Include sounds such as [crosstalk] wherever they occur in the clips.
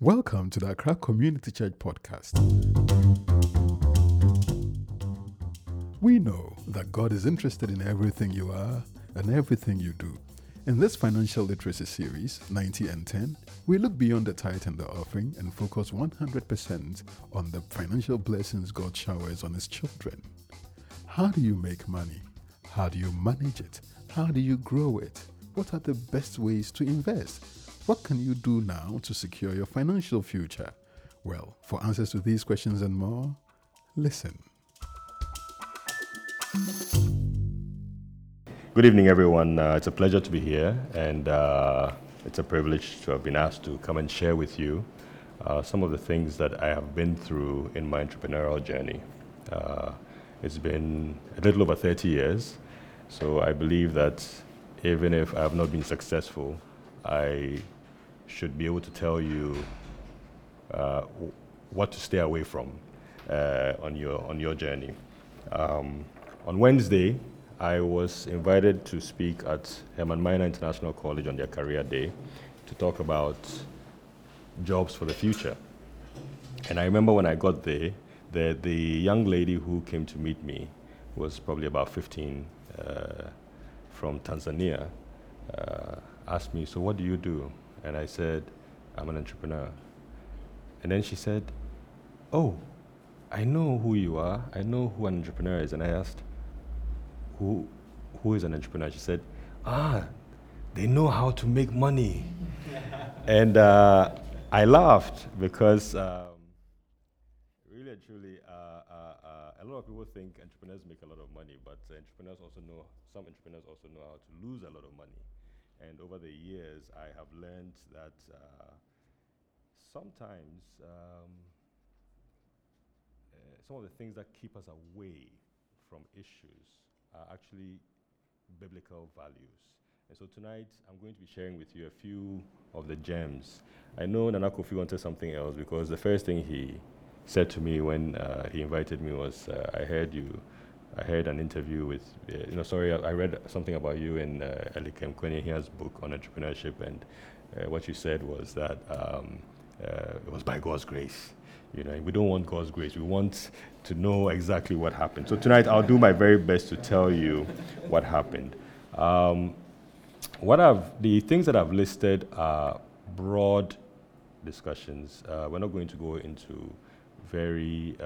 Welcome to the Accra Community Church podcast. We know that God is interested in everything you are and everything you do. In this financial literacy series, 90 and 10, we look beyond the tithe and the offering and focus 100% on the financial blessings God showers on His children. How do you make money? How do you manage it? How do you grow it? What are the best ways to invest? What can you do now to secure your financial future? Well, for answers to these questions and more, listen. Good evening, everyone. Uh, it's a pleasure to be here, and uh, it's a privilege to have been asked to come and share with you uh, some of the things that I have been through in my entrepreneurial journey. Uh, it's been a little over 30 years, so I believe that even if I have not been successful, I should be able to tell you uh, what to stay away from uh, on your on your journey. Um, on Wednesday, I was invited to speak at Hermann Gmeiner International College on their career day to talk about jobs for the future. And I remember when I got there, the, the young lady who came to meet me was probably about 15 uh, from Tanzania, uh, asked me, So, what do you do? And I said, I'm an entrepreneur. And then she said, Oh, I know who you are. I know who an entrepreneur is. And I asked, Who, who is an entrepreneur? She said, Ah, they know how to make money. [laughs] and uh, I laughed because um, really and truly, uh, uh, uh, a lot of people think entrepreneurs make a lot of money, but entrepreneurs also know, some entrepreneurs also know how to lose a lot of money. And over the years, I have learned that uh, sometimes um, uh, some of the things that keep us away from issues are actually biblical values. And so tonight, I'm going to be sharing with you a few of the gems. I know Nana Kofi wanted something else because the first thing he said to me when uh, he invited me was, uh, I heard you I heard an interview with, uh, you know, sorry, I, I, read something about you in uh, Elikem Kuenyehia's book on entrepreneurship, and uh, what you said was that um, uh, it was by God's grace. You know, we don't want God's grace. We want to know exactly what happened. So tonight, I'll do my very best to tell you what happened. Um, what I've, the things that I've listed are broad discussions. Uh, we're not going to go into very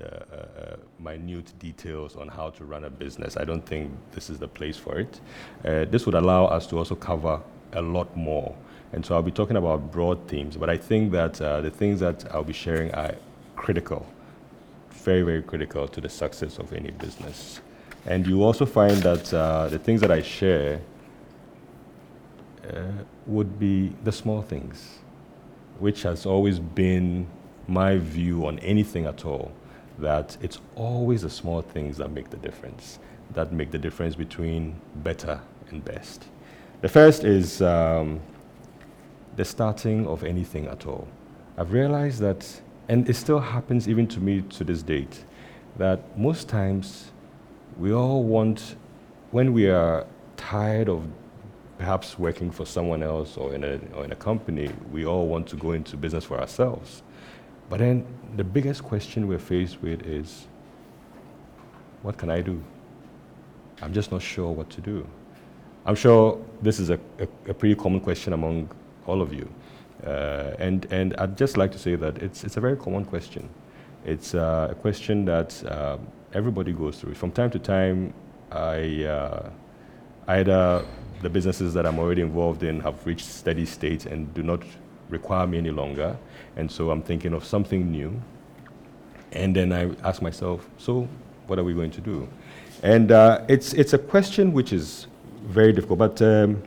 uh, uh, minute details on how to run a business. I don't think this is the place for it. Uh, this would allow us to also cover a lot more. And so I'll be talking about broad themes, but I think that uh, the things that I'll be sharing are critical, very, very critical to the success of any business. And you also find that uh, the things that I share uh, would be the small things, which has always been my view on anything at all that it's always the small things that make the difference, that make the difference between better and best. The first is um, the starting of anything at all. I've realized that, and it still happens even to me to this date, that most times we all want, when we are tired of perhaps working for someone else or in a, or in a company, we all want to go into business for ourselves. But then the biggest question we're faced with is what can I do? I'm just not sure what to do. I'm sure this is a, a, a pretty common question among all of you. Uh, and, and I'd just like to say that it's, it's a very common question. It's uh, a question that uh, everybody goes through. From time to time, I, uh, either the businesses that I'm already involved in have reached steady state and do not require me any longer. And so I'm thinking of something new. And then I ask myself, so what are we going to do? And uh, it's, it's a question which is very difficult, but um,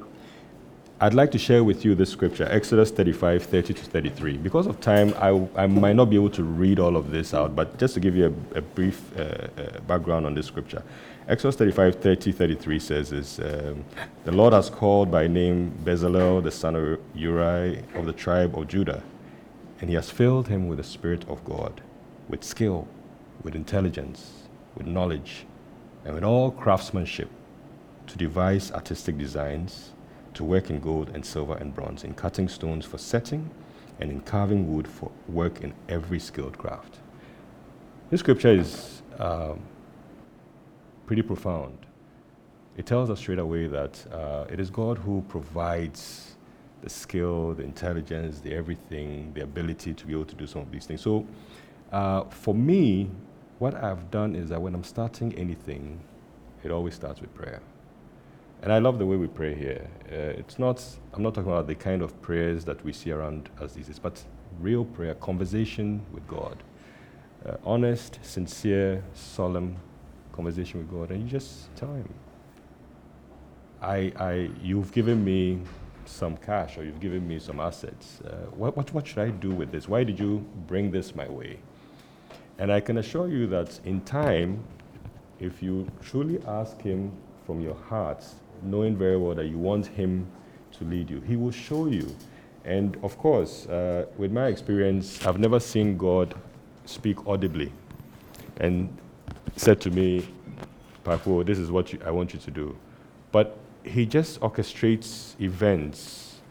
I'd like to share with you this scripture, Exodus 35, 30 to 33. Because of time, I, I might not be able to read all of this out, but just to give you a, a brief uh, uh, background on this scripture. Exodus 35, 30, 33 says is, um, The Lord has called by name Bezalel, the son of Uri, of the tribe of Judah, and he has filled him with the Spirit of God, with skill, with intelligence, with knowledge, and with all craftsmanship, to devise artistic designs, to work in gold and silver and bronze, in cutting stones for setting, and in carving wood for work in every skilled craft. This scripture is um, pretty profound. It tells us straight away that uh, it is God who provides the skill, the intelligence, the everything, the ability to be able to do some of these things. So, uh, for me, what I've done is that when I'm starting anything, it always starts with prayer. And I love the way we pray here. Uh, it's not, I'm not talking about the kind of prayers that we see around us these days, but real prayer, conversation with God. Uh, honest, sincere, solemn conversation with God. And you just tell Him, I, I, you've given me some cash or you've given me some assets. Uh, what, what, what should I do with this? Why did you bring this my way? And I can assure you that in time, if you truly ask Him from your heart, knowing very well that you want Him to lead you, He will show you. And of course, uh, with my experience, I've never seen God speak audibly and said to me, Papo, this is what you, I want you to do. But He just orchestrates events,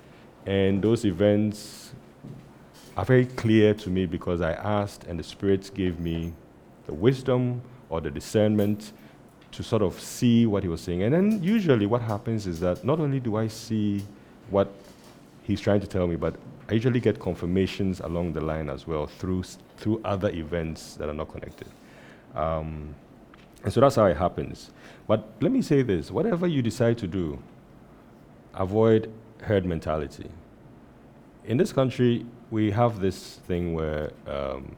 and those events are very clear to me because I asked, and the Spirit gave me the wisdom or the discernment to sort of see what he was saying. And then usually what happens is that not only do I see what he's trying to tell me, but I usually get confirmations along the line as well through, through other events that are not connected. Um, and so that's how it happens. But let me say this whatever you decide to do, avoid herd mentality. In this country, we have this thing where um,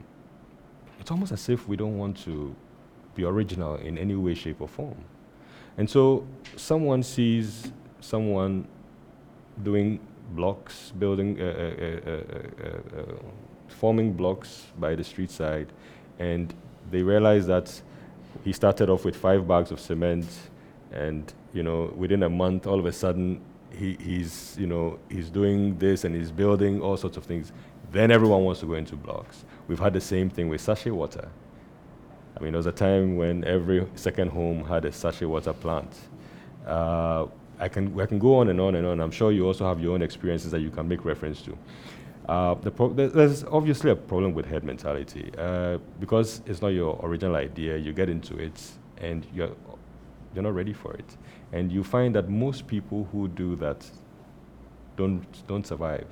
it's almost as if we don't want to be original in any way, shape, or form. And so someone sees someone doing blocks, building, uh, uh, uh, forming blocks by the street side, and they realize that he started off with five bags of cement, and you know, within a month, all of a sudden, he, he's you know he's doing this and he's building all sorts of things. Then everyone wants to go into blocks. We've had the same thing with sachet water. I mean, there was a time when every second home had a sachet water plant. Uh, I can, I can go on and on and on. I'm sure you also have your own experiences that you can make reference to. Uh, the pro- there's obviously a problem with head mentality uh, because it's not your original idea. You get into it and you're, you're not ready for it. And you find that most people who do that don't, don't survive.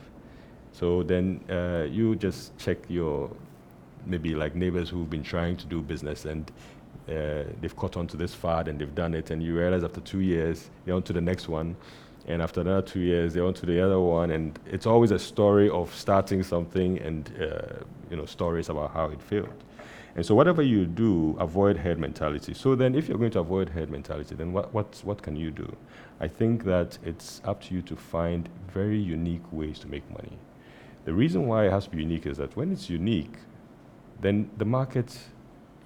So then uh, you just check your maybe like neighbors who've been trying to do business and uh, they've caught on to this fad and they've done it, and you realize after two years they're on to the next one, and after another two years they're on to the other one, and it's always a story of starting something and uh, you know stories about how it failed. And so whatever you do, avoid herd mentality. So then, if you're going to avoid herd mentality, then what what what can you do? I think that it's up to you to find very unique ways to make money. The reason why it has to be unique is that when it's unique, then the market,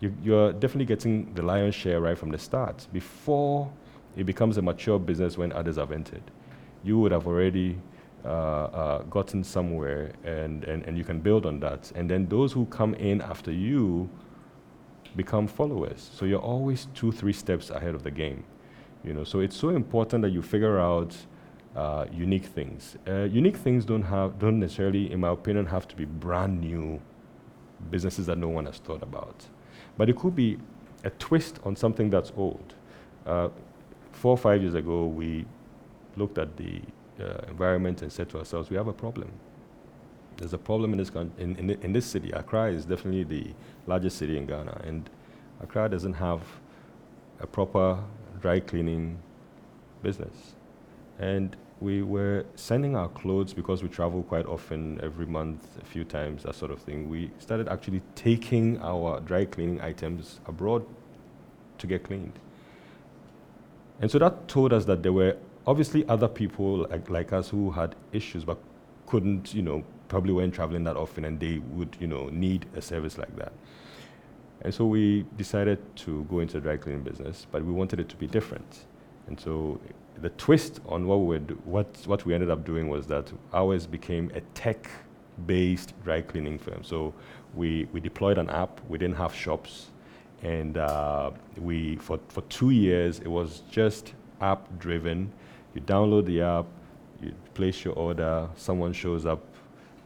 you, you're definitely getting the lion's share right from the start. Before it becomes a mature business when others have entered, you would have already uh, uh, gotten somewhere and, and, and you can build on that. And then those who come in after you become followers. So you're always two, three steps ahead of the game. You know, so it's so important that you figure out uh, unique things. Uh, unique things don't have, don't necessarily, in my opinion, have to be brand new businesses that no one has thought about. But it could be a twist on something that's old. Uh, four or five years ago, we looked at the uh, environment and said to ourselves, we have a problem. There's a problem in this, con- in, in, in this city. Accra is definitely the largest city in Ghana, and Accra doesn't have a proper dry cleaning business. And we were sending our clothes because we travel quite often, every month, a few times, that sort of thing. We started actually taking our dry cleaning items abroad to get cleaned. And so that told us that there were obviously other people like, like us who had issues but couldn't, you know, probably weren't traveling that often and they would, you know, need a service like that. And so we decided to go into the dry cleaning business, but we wanted it to be different. And so the twist on what we, do, what, what we ended up doing was that ours became a tech based dry cleaning firm. So we, we deployed an app, we didn't have shops, and uh, we, for, for two years, it was just app driven. You download the app, you place your order, someone shows up,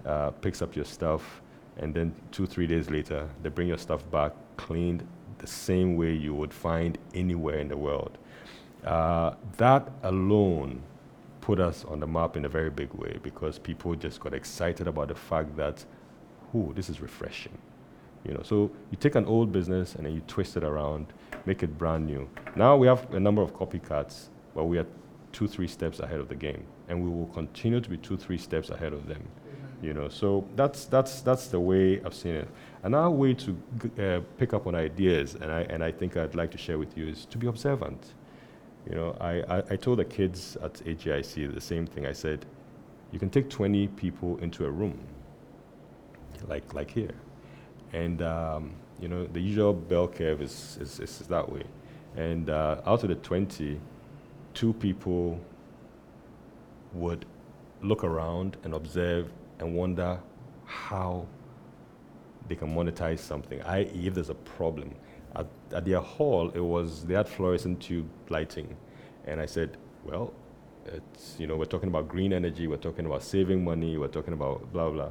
uh, picks up your stuff, and then two, three days later, they bring your stuff back cleaned the same way you would find anywhere in the world. Uh, that alone put us on the map in a very big way because people just got excited about the fact that, oh, this is refreshing. You know, so you take an old business and then you twist it around, make it brand new. Now we have a number of copycats, but we are two, three steps ahead of the game, and we will continue to be two, three steps ahead of them. You know, so that's that's that's the way I've seen it. Another way to uh, pick up on ideas, and I and I think I'd like to share with you is to be observant. You know, I, I, I told the kids at HGIC the same thing. I said, you can take 20 people into a room, like like here, and um, you know the usual bell curve is is, is that way, and uh, out of the 20, two people would look around and observe and wonder how they can monetize something, i.e., if there's a problem. At, at their hall, it was they had fluorescent tube lighting, and I said, well, it's you know we're talking about green energy, we're talking about saving money, we're talking about blah blah.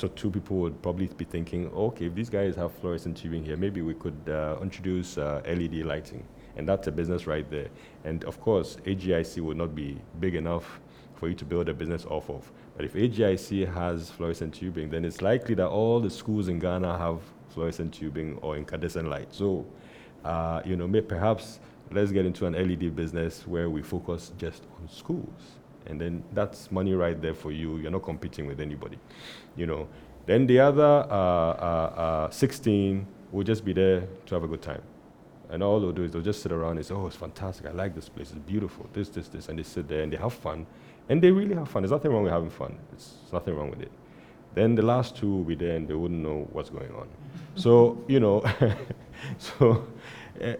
So two people would probably be thinking, okay, if these guys have fluorescent tubing here, maybe we could uh, introduce uh, LED lighting, and that's a business right there. And of course, HGIC would not be big enough for you to build a business off of. But if HGIC has fluorescent tubing, then it's likely that all the schools in Ghana have fluorescent tubing or incandescent light. So, uh, you know, may, perhaps let's get into an LED business where we focus just on schools. And then that's money right there for you. You're not competing with anybody, you know. Then the other uh, uh, uh 16 will just be there to have a good time. And all they'll do is they'll just sit around and say, oh, it's fantastic. I like this place. It's beautiful. This, this, this. And they sit there and they have fun. And they really have fun. There's nothing wrong with having fun. There's nothing wrong with it. Then the last two will be there and they wouldn't know what's going on. [laughs] so, you know, [laughs] so uh,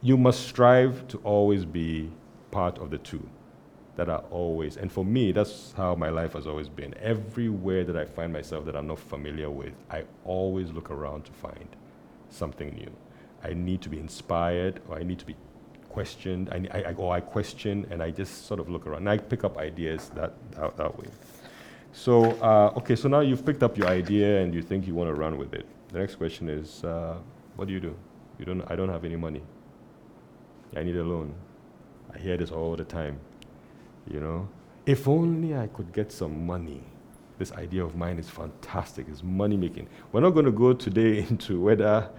you must strive to always be part of the two that are always, and for me, that's how my life has always been. Everywhere that I find myself that I'm not familiar with, I always look around to find something new. I need to be inspired or I need to be questioned, I, I, or I question and I just sort of look around. And I pick up ideas that, that, that way. So, uh, okay, so now you've picked up your idea and you think you want to run with it. The next question is, uh, what do you do? You don't, I don't have any money. I need a loan. I hear this all the time. You know, if only I could get some money. This idea of mine is fantastic. It's money making. We're not going to go today [laughs] into whether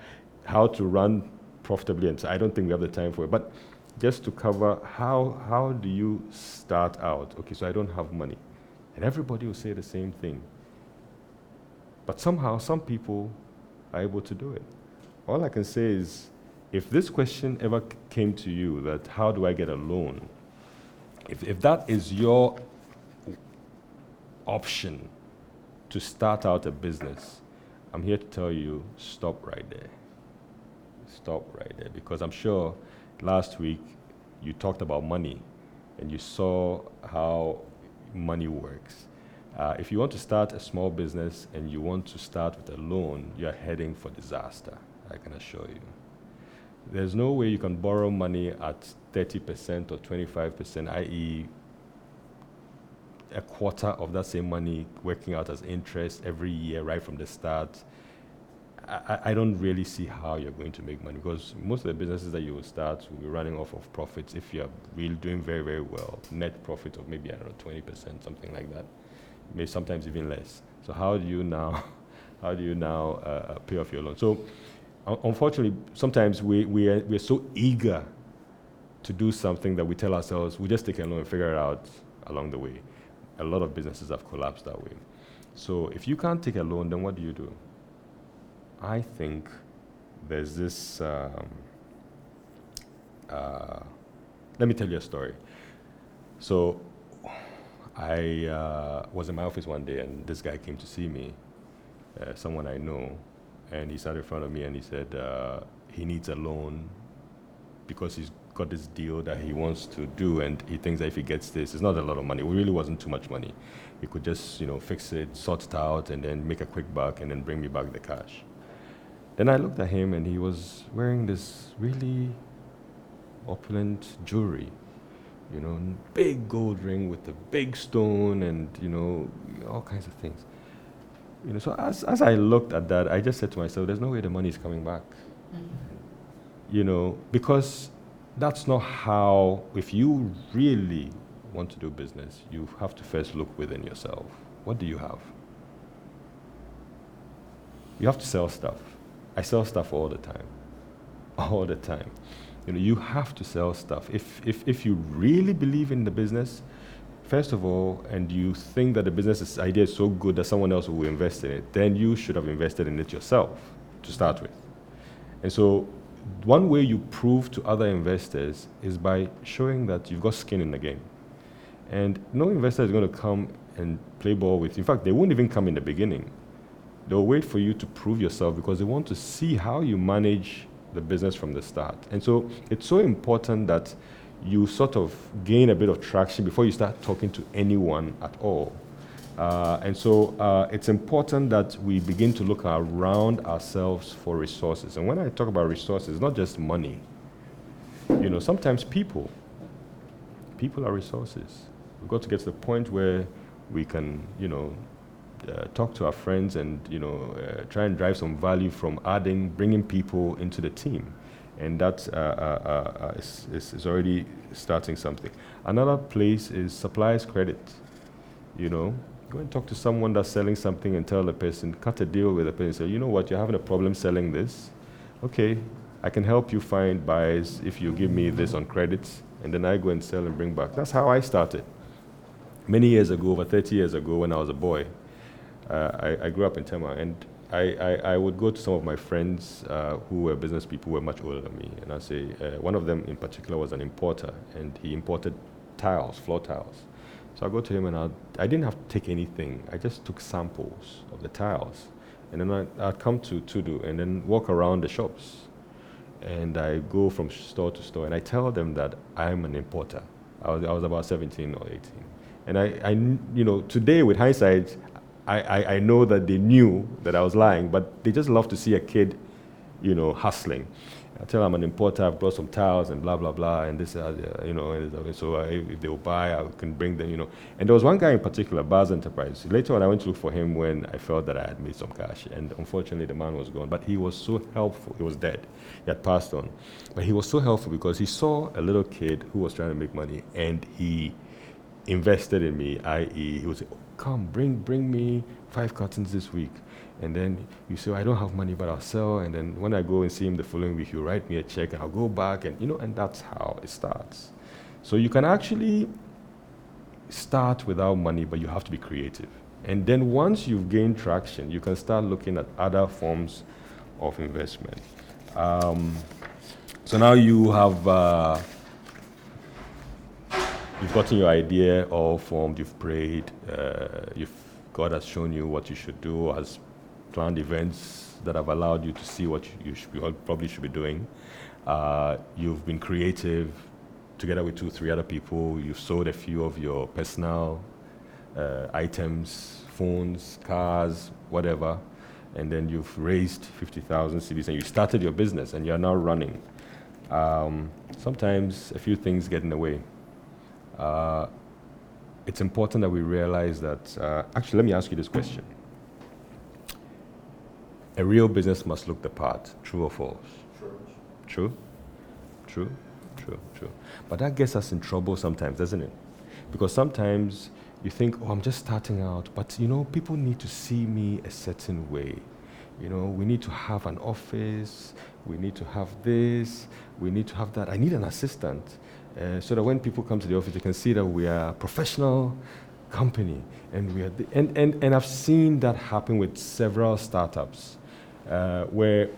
how to run profitably, and so I don't think we have the time for it. But just to cover how, how do you start out? Okay, so I don't have money. And everybody will say the same thing. But somehow, some people are able to do it. All I can say is if this question ever came to you that how do I get a loan? If, if that is your option to start out a business, I'm here to tell you stop right there stop right there because I'm sure last week you talked about money and you saw how money works. Uh, if you want to start a small business and you want to start with a loan, you're heading for disaster, I can assure you. There's no way you can borrow money at 30% or 25%, i.e., a quarter of that same money working out as interest every year right from the start I, I don't really see how you're going to make money because most of the businesses that you will start will be running off of profits if you're really doing very, very well. Net profit of maybe, I don't know, 20%, something like that. Maybe sometimes even less. So how do you now, [laughs] how do you now uh, uh pay off your loan? So unfortunately, sometimes we, we are, we're so eager to do something that we tell ourselves, we just take a loan and figure it out along the way. A lot of businesses have collapsed that way. So if you can't take a loan, then what do you do? I think there's this. Um, uh, let me tell you a story. So, I uh, was in my office one day, and this guy came to see me, uh, someone I know, and he sat in front of me and he said uh, he needs a loan because he's got this deal that he wants to do, and he thinks that if he gets this, it's not a lot of money. It really wasn't too much money. He could just, you know, fix it, sort it out, and then make a quick buck, and then bring me back the cash. Then I looked at him and he was wearing this really opulent jewelry. you know, big gold ring with a big stone and, you know, all kinds of things. You know, so as, as I looked at that, I just said to myself, there's no way the money is coming back. Mm-hmm. You know, because that's not how, if you really want to do business, you have to first look within yourself. What do you have? You have to sell stuff. I sell stuff all the time. [laughs] All the time. You know, you have to sell stuff. If, if, if you really believe in the business, first of all, and you think that the business idea is so good that someone else will invest in it, then you should have invested in it yourself to start with. And so, one way you prove to other investors is by showing that you've got skin in the game. And no investor is going to come and play ball with. In fact, they won't even come in the beginning. They'll wait for you to prove yourself because they want to see how you manage the business from the start. And so it's so important that you sort of gain a bit of traction before you start talking to anyone at all. Uh, and so uh, it's important that we begin to look around ourselves for resources. And when I talk about resources, not just money. You know, sometimes people. People are resources. We've got to get to the point where we can, you know, uh, talk to our friends and you know uh, try and drive some value from adding bringing people into the team and that uh, uh, uh, is, is, is, already starting something. Another place is suppliers credit you know. Go and talk to someone that's selling something and tell the person cut a deal with the person say you know what? You're having a problem selling this. Okay i can help you find buyers if you give me this on credits and then i go and sell and bring back. That's how i started. Many years ago over 30 years ago when i was a boy uh, I, I, grew up in Tema, and I, I, I, would go to some of my friends uh, who were business people who were much older than me, and I say uh, one of them in particular was an importer, and he imported tiles, floor tiles. So I go to him, and I'd, I did not have to take anything. I just took samples of the tiles, and then I, would come to Tudu and then walk around the shops, and I go from store to store, and I tell them that I'm an importer. I was, I was about 17 or 18. And I, I, you know, today with hindsight, I, I, I know that they knew that I was lying, but they just love to see a kid, you know, hustling. I tell them I'm an importer, I've brought some tiles and blah, blah, blah, and this, uh, you know, and so if they will buy, I can bring them, you know. And there was one guy in particular, Baz Enterprise. Later on, I went to look for him when I felt that I had made some cash, and unfortunately, the man was gone. But he was so helpful. He was dead. He had passed on. But he was so helpful because he saw a little kid who was trying to make money, and he invested in me, i.e., he was come, bring, bring me five cartons this week. And then you say, I don't have money, but I'll sell. And then when I go and see him the following week, he'll write me a check and I'll go back. And, you know, and that's how it starts. So you can actually start without money, but you have to be creative. And then once you've gained traction, you can start looking at other forms of investment. Um, so now you have uh, you've gotten your idea all formed, you've prayed, uh, you've, God has shown you what you should do, has planned events that have allowed you to see what you, should be, probably should be doing. Uh, you've been creative together with two, three other people. You've sold a few of your personal uh, items, phones, cars, whatever, and then you've raised 50,000 cedis and you started your business and you're now running. Um, sometimes a few things get in the way uh, it's important that we realize that. Uh, actually, let me ask you this question. A real business must look the part, true or false? True. True? True? True, true. But that gets us in trouble sometimes, doesn't it? Because sometimes you think, oh, I'm just starting out, but you know, people need to see me a certain way. You know, we need to have an office, we need to have this, we need to have that. I need an assistant. Uh, so that when people come to the office, they can see that we are a professional company. And, we are the, and, and, and I've seen that happen with several startups uh, where,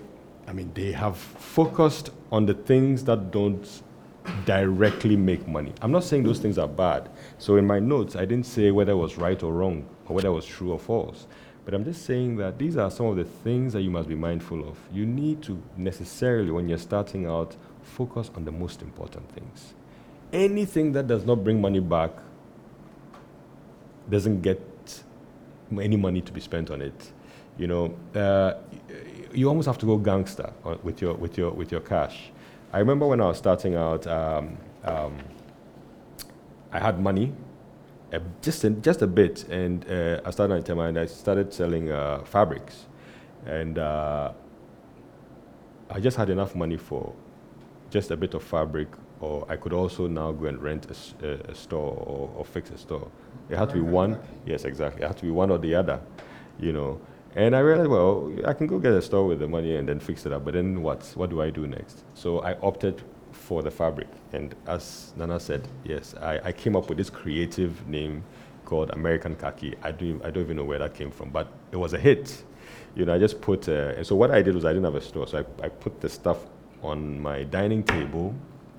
I mean, they have focused on the things that don't directly make money. I'm not saying those things are bad. So in my notes, I didn't say whether it was right or wrong or whether it was true or false. But I'm just saying that these are some of the things that you must be mindful of. You need to necessarily, when you're starting out, focus on the most important things anything that does not bring money back doesn't get any money to be spent on it. You know, uh, you almost have to go gangster with your with your with your cash. I remember when I was starting out, um, um, I had money, a, just a, just a bit, and uh, I started on and I started selling uh, fabrics, and uh, I just had enough money for just a bit of fabric, or I could also now go and rent a, a store or, or, fix a store. It had to be one. Yes, exactly. It had to be one or the other, you know. And I realized, well, I can go get a store with the money and then fix it up. But then what? What do I do next? So I opted for the fabric. And as Nana said, yes, I, I came up with this creative name called American Khaki. I, do, I don't even know where that came from, but it was a hit. You know, I just put, uh, and so what I did was I didn't have a store, so I, I put the stuff on my dining table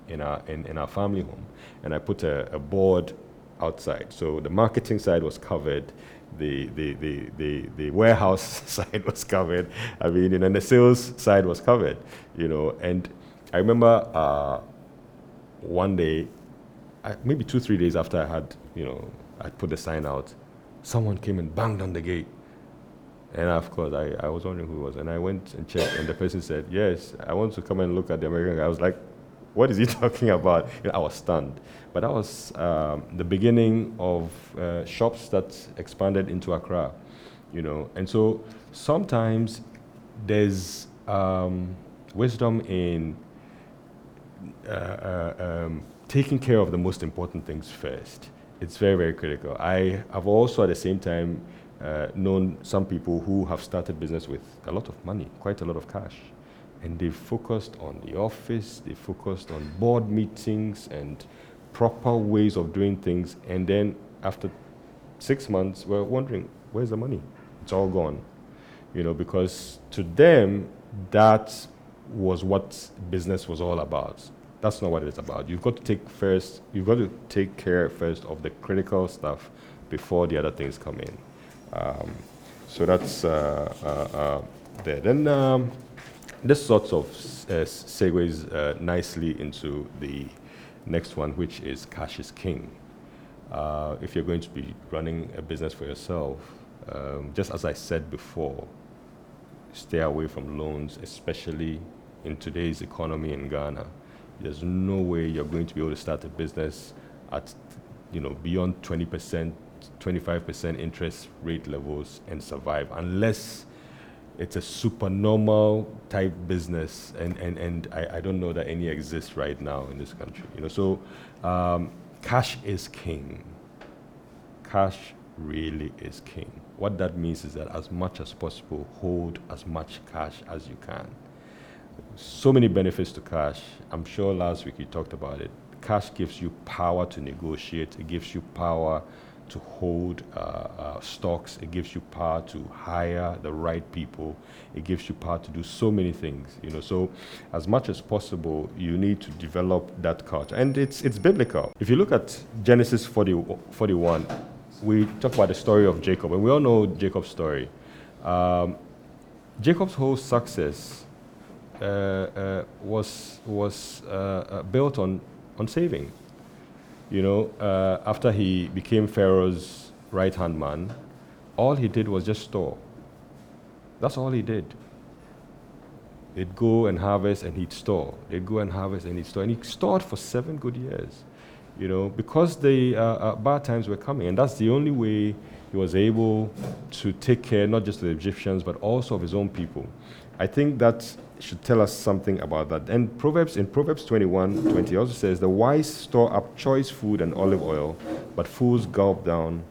in our, in, in our family home, and I put a, a board outside. So the marketing side was covered, the, the, the, the, the warehouse [laughs] side was covered, I mean, and then the sales side was covered, you know, and I remember uh, one day, I, maybe two, three days after I had, you know, I put the sign out, someone came and banged on the gate. And of course, I, I was wondering who it was. And I went and checked, and the person said, Yes, I want to come and look at the American guy. I was like, What is he [laughs] talking about? You know, I was stunned. But that was um, the beginning of uh, shops that expanded into Accra, you know. And so sometimes there's um, wisdom in uh, uh, um, taking care of the most important things first. It's very, very critical. I have also at the same time uh, known some people who have started business with a lot of money, quite a lot of cash. And they focused on the office, they focused on board meetings and proper ways of doing things. And then after six months, we're wondering, where's the money? It's all gone. You know, because to them, that was what business was all about. That's not what it's about. You've got to take first, you've got to take care first of the critical stuff before the other things come in. Um, so that's uh, uh, uh, there. Then um, this sort of uh, segues uh, nicely into the next one, which is cash is king. Uh, if you're going to be running a business for yourself, um, just as I said before, stay away from loans, especially in today's economy in Ghana. There's no way you're going to be able to start a business at, you know, beyond 20%, 25% interest rate levels and survive unless it's a supernormal type business and, and, and I, I don't know that any exists right now in this country. You know, so um, cash is king. Cash really is king. What that means is that as much as possible, hold as much cash as you can. So many benefits to cash. I'm sure last week you talked about it. Cash gives you power to negotiate. It gives you power to hold uh, uh, stocks. It gives you power to hire the right people. It gives you power to do so many things. You know, so as much as possible, you need to develop that culture, and it's it's biblical. If you look at Genesis 40, 41, we talk about the story of Jacob, and we all know Jacob's story. Um, Jacob's whole success uh, uh, was was uh, uh, built on on saving. You know, uh, after he became Pharaoh's right hand man, all he did was just store. That's all he did. He'd go and harvest and he'd store. They'd go and harvest and he'd store. And he stored for seven good years, you know, because the uh, uh, bad times were coming. And that's the only way he was able to take care not just of the Egyptians, but also of his own people. I think that should tell us something about that. And Proverbs in Proverbs 21, 20 also says, The wise store up choice food and olive oil, but fools gulp down,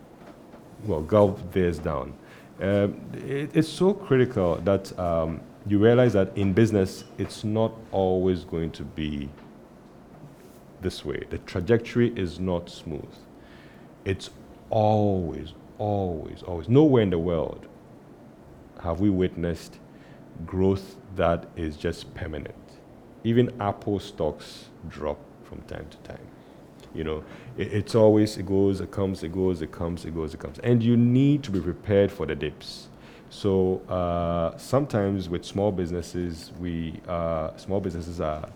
well, gulp theirs down. Um, it, it's so critical that um, you realize that in business, it's not always going to be this way. The trajectory is not smooth. It's always, always, always, nowhere in the world have we witnessed growth that is just permanent. Even Apple stocks drop from time to time. You know, it, it's always, it goes, it comes, it goes, it comes, it goes, it comes. And you need to be prepared for the dips. So uh, sometimes with small businesses, we, uh, small businesses are,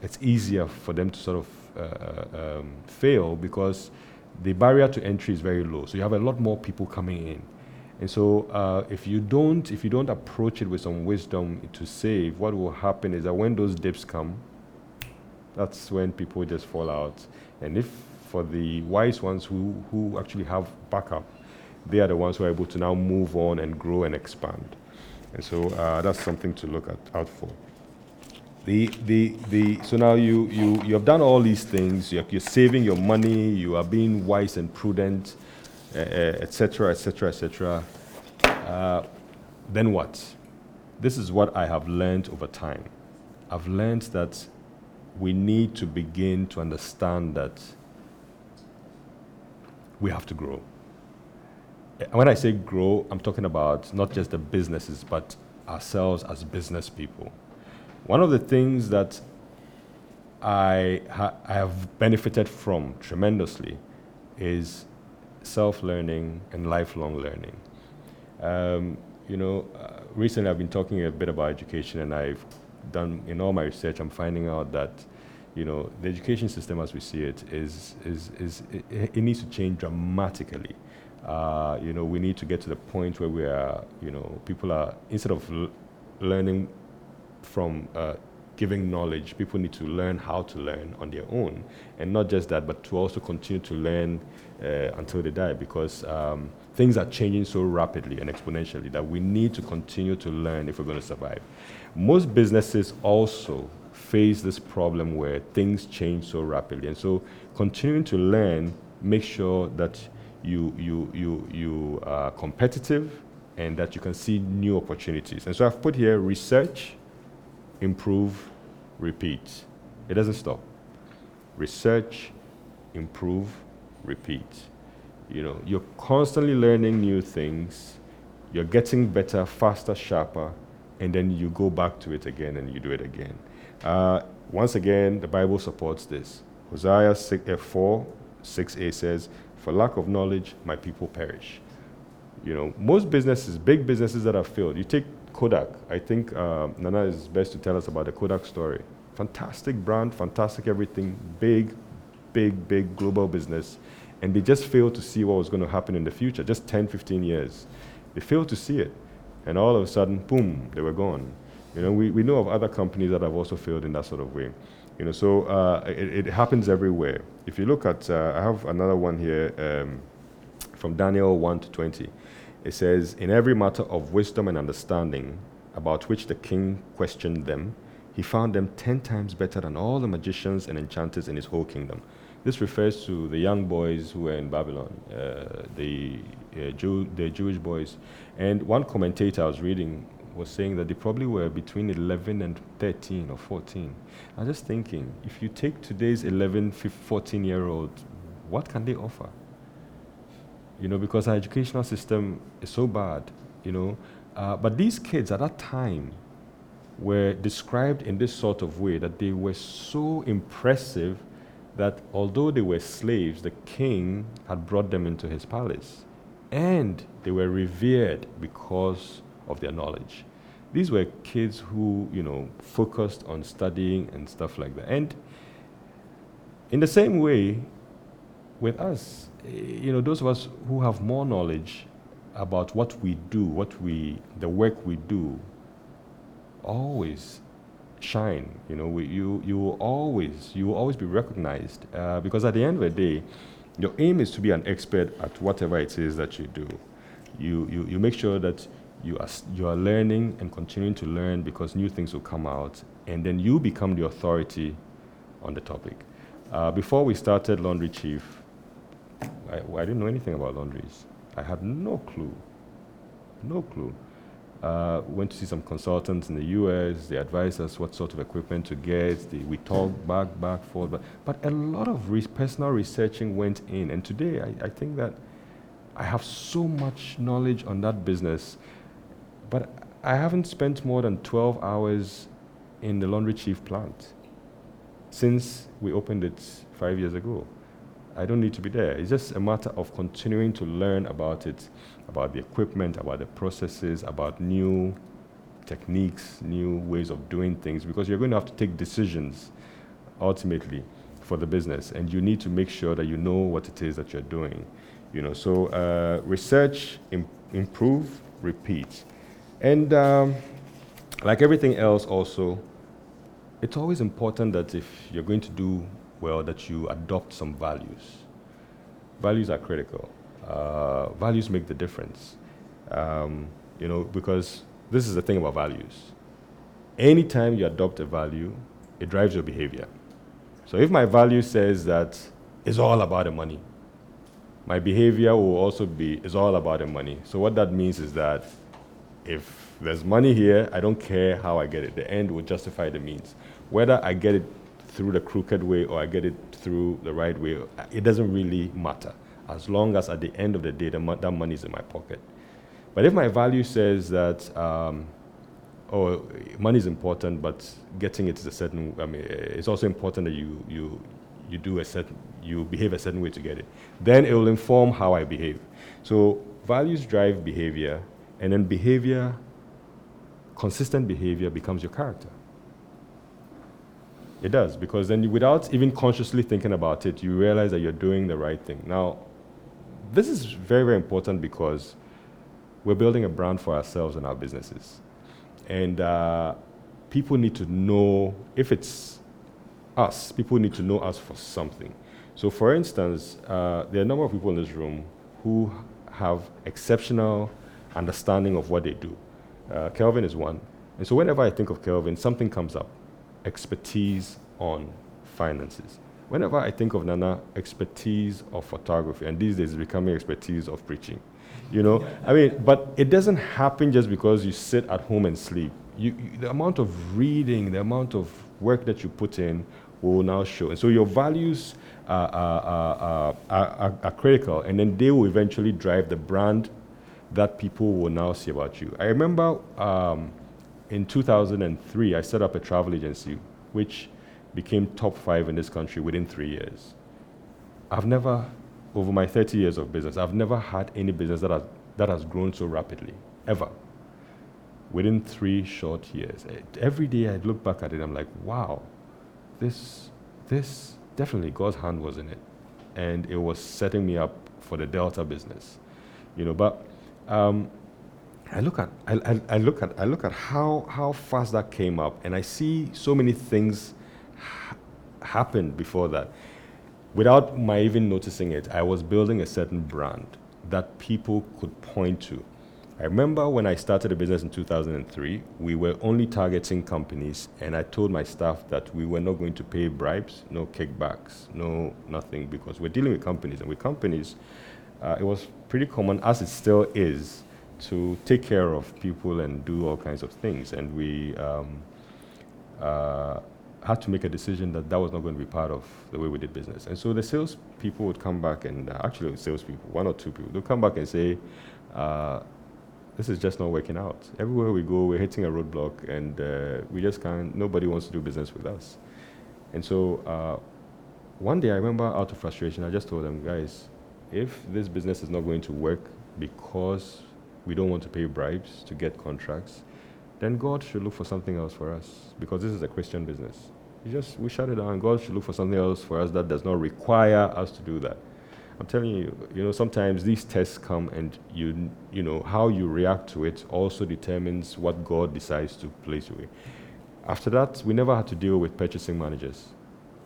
it's easier for them to sort of uh, uh, um, fail because the barrier to entry is very low. So you have a lot more people coming in. And so, uh, if you don't, if you don't approach it with some wisdom to save, what will happen is that when those dips come, that's when people just fall out. And if for the wise ones who, who actually have backup, they are the ones who are able to now move on and grow and expand. And so uh, that's something to look at, out for. The, the, the, so now you, you, you have done all these things, you're, you're saving your money, you are being wise and prudent, etc., etc., etc. Then what? This is what I have learned over time. I've learned that we need to begin to understand that we have to grow. And when I say grow, I'm talking about not just the businesses, but ourselves as business people. One of the things that I, ha- I have benefited from tremendously is self learning and lifelong learning. Um, you know, uh, recently I've been talking a bit about education, and I've done in all my research, I'm finding out that you know the education system as we see it is is is it, it needs to change dramatically. Uh, you know, we need to get to the point where we are, you know, people are instead of l- learning from uh, giving knowledge, people need to learn how to learn on their own, and not just that, but to also continue to learn uh, until they die, because um, things are changing so rapidly and exponentially that we need to continue to learn if we're going to survive. Most businesses also face this problem where things change so rapidly, and so continuing to learn, make sure that you you you you are competitive and that you can see new opportunities. And so I've put here research, improve, repeat. It doesn't stop. Research, improve, repeat. You know, you're constantly learning new things, you're getting better, faster, sharper, and then you go back to it again and you do it again. Uh, once again, the Bible supports this. Hosea 6, uh, 4, 6a says, For lack of knowledge, my people perish. You know, most businesses, big businesses that have failed, you take Kodak. I think uh, Nana is best to tell us about the Kodak story. Fantastic brand, fantastic everything, big, big, big global business. And they just failed to see what was going to happen in the future, just 10, 15 years. They failed to see it. And all of a sudden, boom, they were gone. You know, we, we know of other companies that have also failed in that sort of way. You know, so uh, it, it, happens everywhere. If you look at, uh, I have another one here um, from Daniel 1 to 20. It says, In every matter of wisdom and understanding about which the king questioned them, he found them ten times better than all the magicians and enchanters in his whole kingdom. This refers to the young boys who were in Babylon, uh, the, uh, Jew, the Jewish boys. And one commentator I was reading was saying that they probably were between 11 and 13 or 14. I was just thinking, if you take today's 11, 14 year old, what can they offer? You know, because our educational system is so bad, you know. Uh, but these kids at that time were described in this sort of way that they were so impressive that although they were slaves, the king had brought them into his palace. And they were revered because of their knowledge. These were kids who, you know, focused on studying and stuff like that. And in the same way, with us, eh, you know, those of us who have more knowledge about what we do, what we, the work we do, always shine. You know, we, you, you will always, you will always be recognized uh, because at the end of the day, your aim is to be an expert at whatever it is that you do. You, you, you make sure that you are, you are learning and continuing to learn because new things will come out, and then you become the authority on the topic. Uh, before we started Laundry Chief, I, I, didn't know anything about laundries. I had no clue. No clue. Uh, went to see some consultants in the US. They advised us what sort of equipment to get. They, we talked back, back, forth. But, but a lot of re- personal researching went in. And today, I, I think that I have so much knowledge on that business. But I haven't spent more than 12 hours in the Laundry Chief plant since we opened it five years ago. I don't need to be there. It's just a matter of continuing to learn about it, about the equipment, about the processes, about new techniques, new ways of doing things, because you're going to have to take decisions ultimately for the business, and you need to make sure that you know what it is that you're doing. You know, so uh, research, Im- improve, repeat, and um, like everything else, also, it's always important that if you're going to do well, that you adopt some values. Values are critical. Uh, values make the difference. Um, you know, because this is the thing about values. Anytime you adopt a value, it drives your behavior. So if my value says that it's all about the money, my behavior will also be it's all about the money. So what that means is that if there's money here, I don't care how I get it. The end will justify the means. Whether I get it through the crooked way or I get it through the right way, it doesn't really matter. As long as at the end of the day, the mo- that money is in my pocket. But if my value says that, um, oh, money is important, but getting it is a certain, I mean, it's also important that you, you, you do a certain, you behave a certain way to get it, then it will inform how I behave. So values drive behavior, and then behavior, consistent behavior becomes your character. It does, because then you, without even consciously thinking about it, you realize that you're doing the right thing. Now, this is very, very important because we're building a brand for ourselves and our businesses. And uh, people need to know if it's us, people need to know us for something. So, for instance, uh, there are a number of people in this room who have exceptional understanding of what they do. Uh, Kelvin is one. And so, whenever I think of Kelvin, something comes up expertise on finances. Whenever I think of Nana, expertise of photography, and these days it's becoming expertise of preaching. You know, I mean, but it doesn't happen just because you sit at home and sleep. You, you, the amount of reading, the amount of work that you put in will now show. And so your values are, are, are, are, critical, and then they will eventually drive the brand that people will now see about you. I remember um, in 2003, I set up a travel agency, which became top five in this country within three years. I've never, over my 30 years of business, I've never had any business that has, that has grown so rapidly, ever. Within three short years. Every day I look back at it, I'm like, wow, this, this, definitely God's hand was in it. And it was setting me up for the Delta business. You know, but um, I look at I, I, I, look at I look at how how fast that came up, and I see so many things ha- happen before that, without my even noticing it. I was building a certain brand that people could point to. I remember when I started the business in 2003, we were only targeting companies, and I told my staff that we were not going to pay bribes, no kickbacks, no nothing, because we're dealing with companies, and with companies, uh, it was pretty common, as it still is, to take care of people and do all kinds of things. And we um, uh, had to make a decision that that was not going to be part of the way we did business. And so the sales people would come back, and uh, actually, salespeople, one or two people, they'll come back and say, uh, this is just not working out. Everywhere we go, we're hitting a roadblock, and uh, we just can't, nobody wants to do business with us. And so uh, one day I remember out of frustration, I just told them, guys, if this business is not going to work because we don't want to pay bribes to get contracts, then God should look for something else for us because this is a Christian business. You just we shut it down. God should look for something else for us that does not require us to do that. I'm telling you, you know, sometimes these tests come and you you know how you react to it also determines what God decides to place you in. After that, we never had to deal with purchasing managers.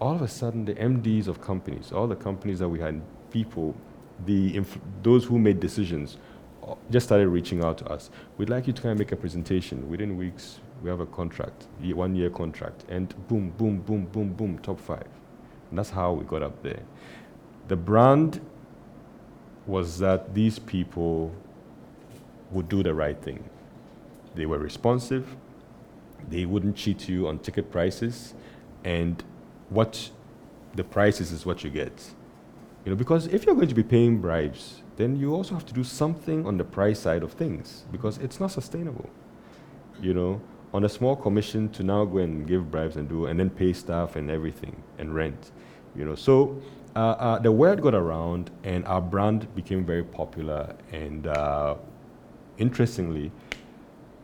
All of a sudden, the MDs of companies, all the companies that we had, people, the inf- those who made decisions just started reaching out to us. We'd like you to kind of make a presentation. Within weeks, we have a contract, one year contract, and boom, boom, boom, boom, boom, top five. And that's how we got up there. The brand was that these people would do the right thing. They were responsive, they wouldn't cheat you on ticket prices, and what the prices is what you get. You know, because if you're going to be paying bribes, then you also have to do something on the price side of things because it's not sustainable. You know, on a small commission to now go and give bribes and do and then pay staff and everything and rent. You know, so uh, uh, the word got around and our brand became very popular. And uh, interestingly,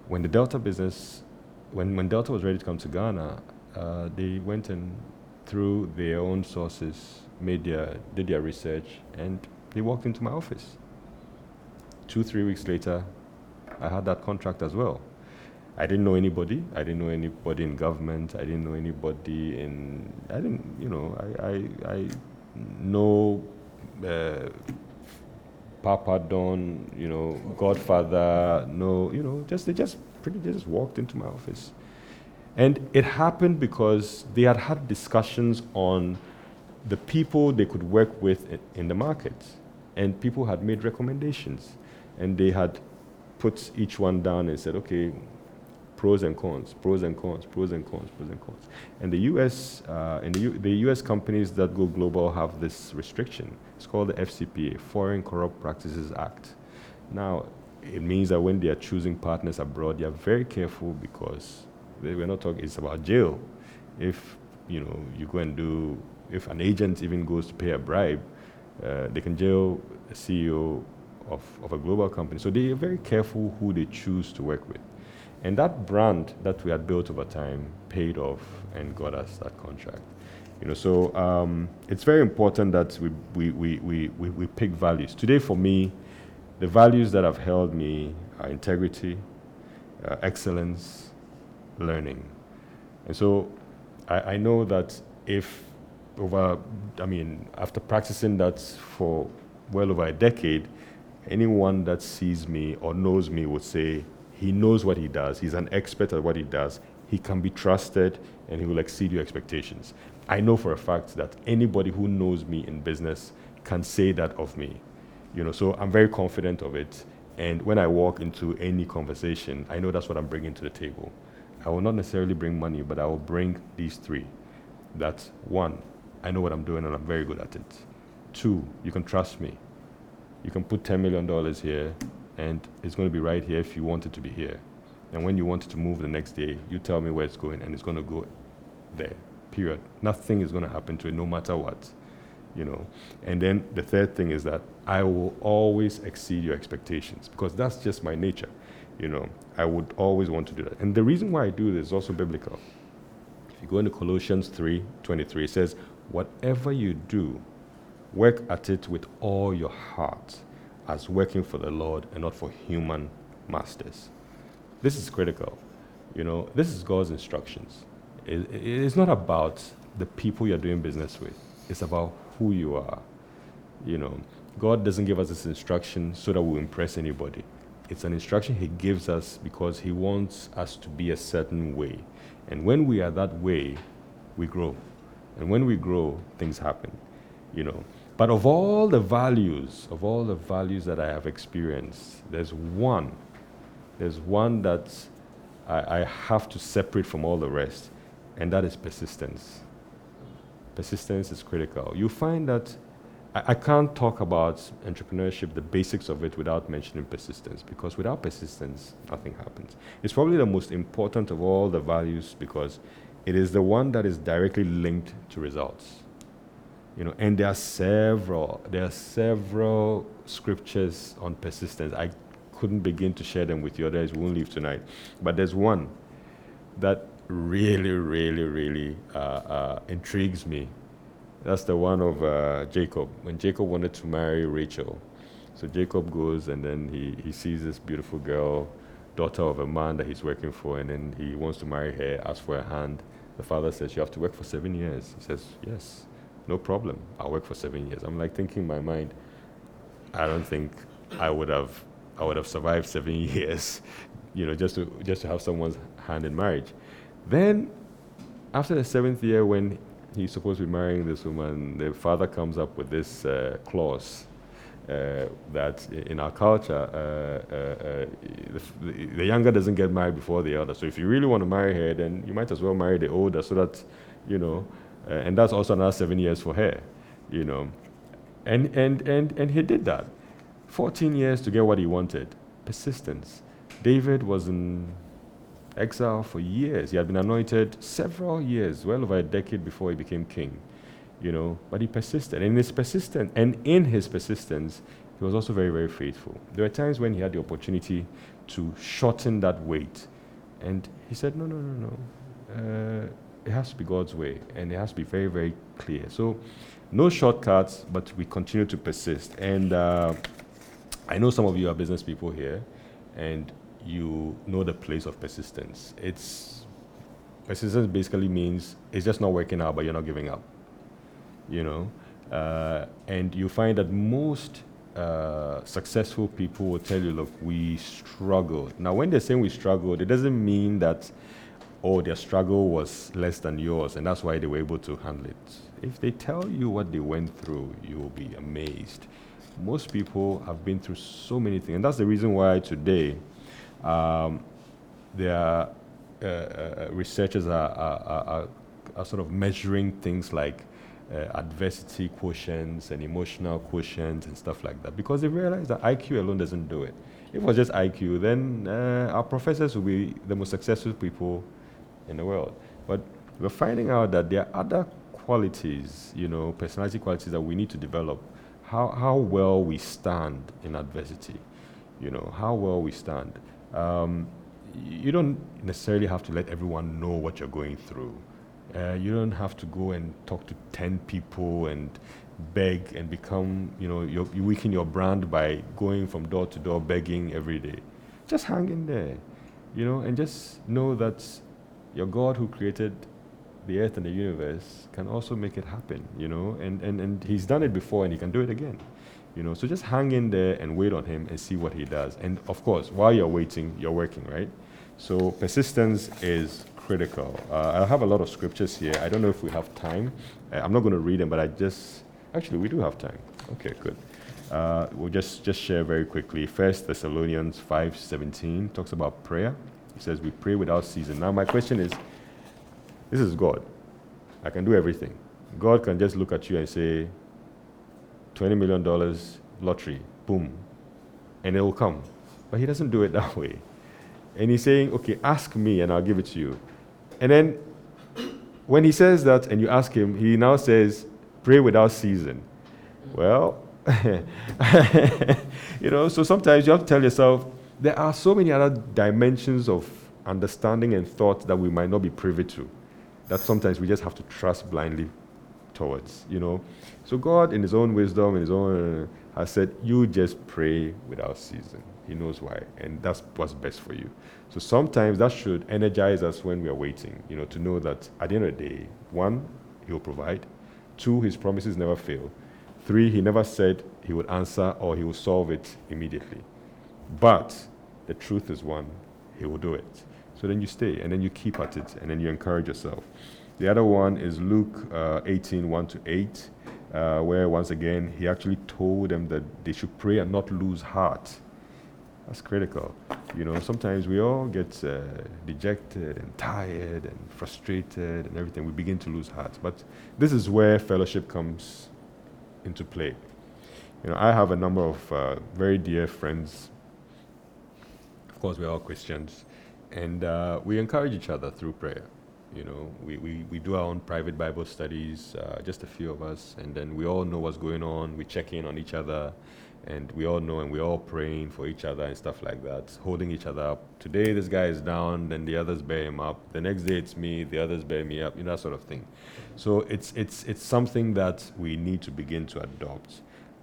when the Delta business, when, when Delta was ready to come to Ghana, uh, they went and through their own sources made their, did their research and they walked into my office. Two, three weeks later, I had that contract as well. I didn't know anybody. I didn't know anybody in government. I didn't know anybody in. I didn't, you know, I I, I know uh, Papa Don, you know, Godfather. No, you know, just they just pretty they just walked into my office, and it happened because they had had discussions on the people they could work with in the market, and people had made recommendations, and they had put each one down and said, okay, pros and cons, pros and cons, pros and cons, pros and cons. And the U.S. Uh, and the, U- the U.S. companies that go global have this restriction. It's called the FCPA, Foreign Corrupt Practices Act. Now, it means that when they are choosing partners abroad, they are very careful because they, we're not talking. It's about jail. If you know you go and do, if an agent even goes to pay a bribe, uh, they can jail a CEO of, of a global company. So they are very careful who they choose to work with. And that brand that we had built over time paid off and got us that contract. You know, so um, it's very important that we, we, we, we, we, we pick values. Today, for me, the values that have held me are integrity, uh, excellence, learning. And so I, I know that if over, I mean, after practicing that for well over a decade, anyone that sees me or knows me would say, he knows what he does. He's an expert at what he does. He can be trusted and he will exceed your expectations. I know for a fact that anybody who knows me in business can say that of me. You know, so I'm very confident of it. And when I walk into any conversation, I know that's what I'm bringing to the table. I will not necessarily bring money, but I will bring these three. That's one, I know what I'm doing and I'm very good at it. Two, you can trust me. You can put $10 million here and it's going to be right here if you want it to be here. And when you want it to move the next day, you tell me where it's going and it's going to go there, period. Nothing is going to happen to it no matter what, you know. And then the third thing is that I will always exceed your expectations because that's just my nature, you know. I would always want to do that. And the reason why I do this is also biblical. If you go into Colossians 3 23, it says, Whatever you do, work at it with all your heart as working for the Lord and not for human masters. This is critical. You know, this is God's instructions. It, it is not about the people you're doing business with, it's about who you are. You know, God doesn't give us this instruction so that we impress anybody. It's an instruction He gives us because He wants us to be a certain way. And when we are that way, we grow. And when we grow, things happen. You know, but of all the values, of all the values that I have experienced, there's one, there's one that I, I have to separate from all the rest, and that is persistence. Persistence is critical. You find that I, I can't talk about entrepreneurship, the basics of it, without mentioning persistence, because without persistence, nothing happens. It's probably the most important of all the values because it is the one that is directly linked to results. You know, and there are several, there are several scriptures on persistence. I couldn't begin to share them with you, otherwise we won't leave tonight. But there's one that really, really, really uh, uh, intrigues me. That's the one of uh, Jacob. When Jacob wanted to marry Rachel, so Jacob goes and then he, he sees this beautiful girl, daughter of a man that he's working for, and then he wants to marry her, asks for a hand. The father says, You have to work for seven years. He says, Yes no problem. I'll work for seven years. I'm like thinking in my mind, I don't think I would have I would have survived seven [laughs] years, you know, just to just to have someone's hand in marriage. Then after the seventh year when he's supposed to be marrying this woman, the father comes up with this uh, clause uh, that in our culture, uh, uh, uh the, the, younger doesn't get married before the elder. So if you really want to marry her, then you might as well marry the older so that, you know, uh, and that's also another seven years for her, you know. And, and, and, and he did that. 14 years to get what he wanted. Persistence. David was in exile for years. He had been anointed several years, well over a decade before he became king, you know. But he persisted. And in his persistence, and in his persistence, he was also very, very faithful. There were times when he had the opportunity to shorten that wait. And he said, no, no, no, no. Uh, it has to be God's way and it has to be very, very clear. So, no shortcuts, but we continue to persist. And uh, I know some of you are business people here, and you know the place of persistence. It's persistence basically means it's just not working out, but you're not giving up. You know, uh, and you find that most uh, successful people will tell you, look, we struggled. Now, when they're saying we struggled, it doesn't mean that, oh, their struggle was less than yours, and that's why they were able to handle it. If they tell you what they went through, you will be amazed. Most people have been through so many things, and that's the reason why today um, there are uh, uh, researchers are, are, are, are, sort of measuring things like uh, adversity quotients and emotional quotients and stuff like that because they realize that IQ alone doesn't do it. If it was just IQ, then uh, our professors would be the most successful people in the world. But we're finding out that there are other qualities, you know, personality qualities that we need to develop. How, how well we stand in adversity, you know, how well we stand. Um, you don't necessarily have to let everyone know what you're going through. Uh, you don't have to go and talk to 10 people and beg and become, you know, you weaken your brand by going from door to door begging every day. Just hang in there, you know, and just know that your God who created the earth and the universe can also make it happen, you know, and, and, and He's done it before and He can do it again. You know, so just hang in there and wait on him and see what he does. And of course, while you're waiting, you're working, right? So persistence is critical. Uh, I have a lot of scriptures here. I don't know if we have time. Uh, I'm not going to read them, but I just actually we do have time. Okay, good. Uh, we'll just just share very quickly. First Thessalonians five seventeen talks about prayer. It says we pray without ceasing. Now my question is, this is God. I can do everything. God can just look at you and say, $20 million lottery, boom, and it will come. But he doesn't do it [laughs] that way. And he's saying, okay, ask me and I'll give it to you. And then when he says that and you ask him, he now says, pray without season. Well, [laughs] you know, so sometimes you have to tell yourself, there are so many other dimensions of understanding and thought that we might not be privy to, that sometimes we just have to trust blindly towards, you know. So God, in His own wisdom, in His own, has said, you just pray without ceasing. He knows why, and that's what's best for you. So sometimes that should energize us when we are waiting, you know, to know that at the end of the day, one, He will provide. Two, His promises never fail. Three, He never said He would answer or He will solve it immediately. But the truth is one, He will do it. So then you stay, and then you keep at it, and then you encourage yourself. The other one is Luke uh, 18, 1 to 8 uh, where once again he actually told them that they should pray and not lose heart. That's critical. You know, sometimes we all get uh, dejected and tired and frustrated and everything. We begin to lose heart. But this is where fellowship comes into play. You know, I have a number of uh, very dear friends. Of course, we're all Christians. And uh, we encourage each other through prayer. You know, we, we, we do our own private Bible studies, uh, just a few of us, and then we all know what's going on. We check in on each other, and we all know, and we're all praying for each other and stuff like that, holding each other up. Today, this guy is down, then the others bear him up. The next day, it's me, the others bear me up, you know, that sort of thing. So it's, it's, it's something that we need to begin to adopt.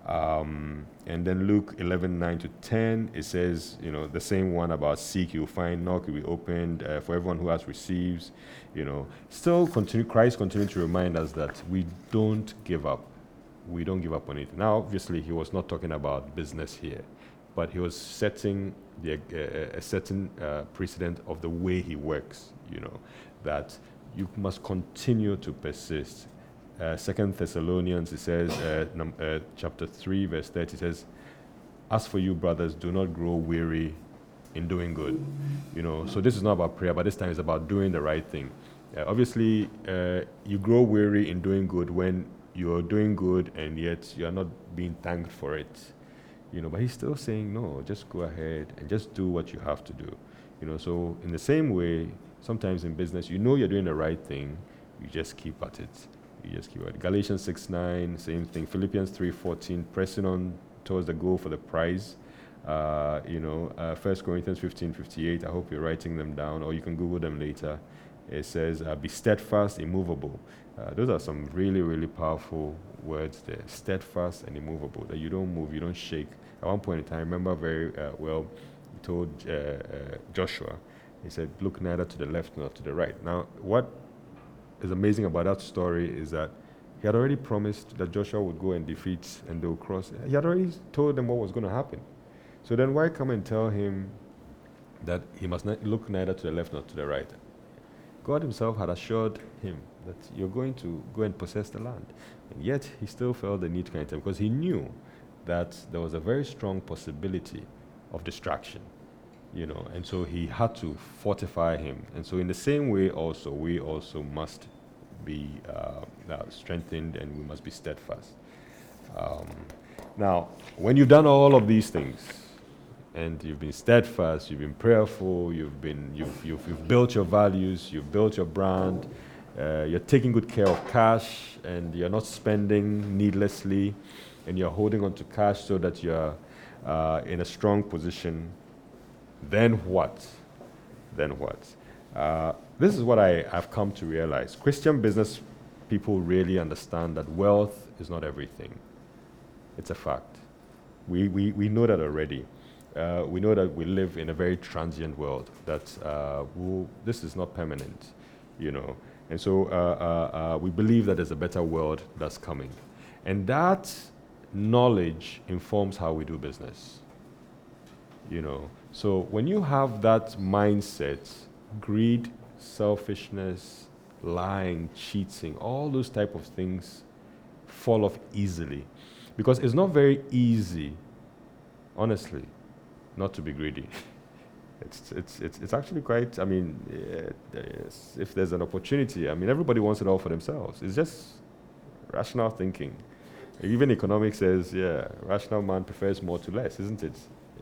Um, and then Luke 11, 9 to 10, it says, you know, the same one about seek, you will find, knock, you will be opened. Uh, for everyone who has receives, you know. Still, continue, Christ continued to remind us that we don't give up. We don't give up on it. Now, obviously, he was not talking about business here, but he was setting the, uh, a certain uh, precedent of the way he works, you know, that you must continue to persist uh, Second Thessalonians, it says, uh, num- uh, chapter 3, verse 30, says, As for you, brothers, do not grow weary in doing good. You know, so this is not about prayer, but this time it's about doing the right thing. Uh, obviously, uh, you grow weary in doing good when you're doing good and yet you're not being thanked for it. You know, but he's still saying, no, just go ahead and just do what you have to do. You know, so in the same way, sometimes in business, you know you're doing the right thing, you just keep at it just keyword. Galatians 6 9, same thing. Philippians 3 14, pressing on towards the goal for the prize. Uh, you know, uh, 1 Corinthians 15 58. I hope you're writing them down, or you can Google them later. It says, uh, Be steadfast, immovable. Uh, those are some really, really powerful words there. Steadfast and immovable, that you don't move, you don't shake. At one point in time, I remember very uh, well he told uh, uh, Joshua, he said, Look neither to the left nor to the right. Now, what is amazing about that story is that he had already promised that Joshua would go and defeat and they would cross. He had already told them what was going to happen. So then why come and tell him that he must not look neither to the left nor to the right? God himself had assured him that you're going to go and possess the land. And yet he still felt the need to connect him because he knew that there was a very strong possibility of distraction you know and so he had to fortify him. And so in the same way also we also must be uh, uh, strengthened and we must be steadfast. Um, now when you've done all of these things and you've been steadfast you've been prayerful you've been you've, you've, you've built your values you've built your brand uh, you're taking good care of cash and you're not spending needlessly and you're holding on to cash so that you're uh, in a strong position, then what? Then what? Uh, this is what I, have come to realize. Christian business people really understand that wealth is not everything. It's a fact. We, we, we know that already. Uh, we know that we live in a very transient world, that uh, we'll, this is not permanent, you know. And so uh, uh, uh, we believe that there's a better world that's coming. And that knowledge informs how we do business. You know, so when you have that mindset, greed, selfishness, lying, cheating, all those type of things fall off easily. Because it's not very easy, honestly, not to be greedy. [laughs] it's, it's, it's, it's actually quite, I mean, if there's an opportunity, I mean, everybody wants it all for themselves. It's just rational thinking. Even economics says, yeah, rational man prefers more to less, isn't it?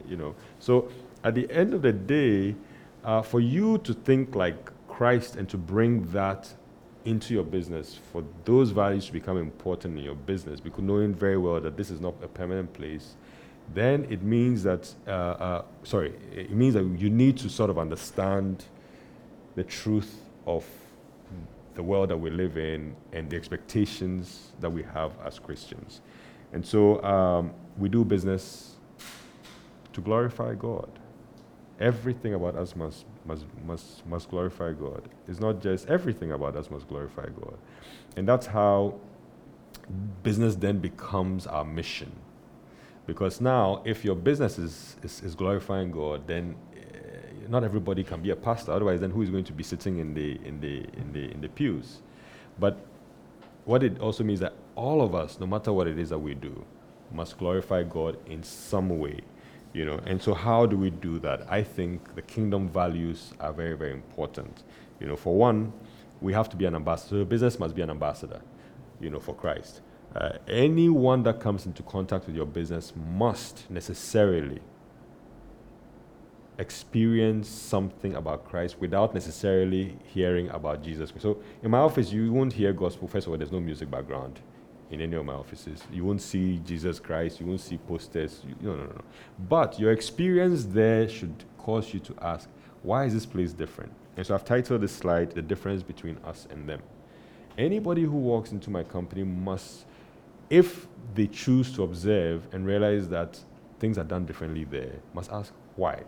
You know. So at the end of the day, uh, for you to think like Christ and to bring that into your business, for those values to become important in your business, because knowing very well that this is not a permanent place, then it means that, uh, uh, sorry, it means that you need to sort of understand the truth of the world that we live in and the expectations that we have as Christians. And so um, we do business to glorify God. Everything about us must, must, must, must glorify God. It's not just everything about us must glorify God. And that's how business then becomes our mission. Because now, if your business is, is, is glorifying God, then eh, not everybody can be a pastor. Otherwise, then who is going to be sitting in the in the in the in the pews? But what it also means that all of us, no matter what it is that we do, must glorify God in some way. You know, and so how do we do that? I think the kingdom values are very, very important. You know, for one, we have to be an ambassador. Business must be an ambassador, you know, for Christ. Uh, anyone that comes into contact with your business must necessarily experience something about Christ without necessarily hearing about Jesus. So in my office, you won't hear gospel. First of all, there's no music background in any of my offices. You won't see Jesus Christ. You won't see posters. You, no, no, no. But your experience there should cause you to ask, why is this place different? And so I've titled this slide, The Difference Between Us and Them. Anybody who walks into my company must, if they choose to observe and realize that things are done differently there, must ask why.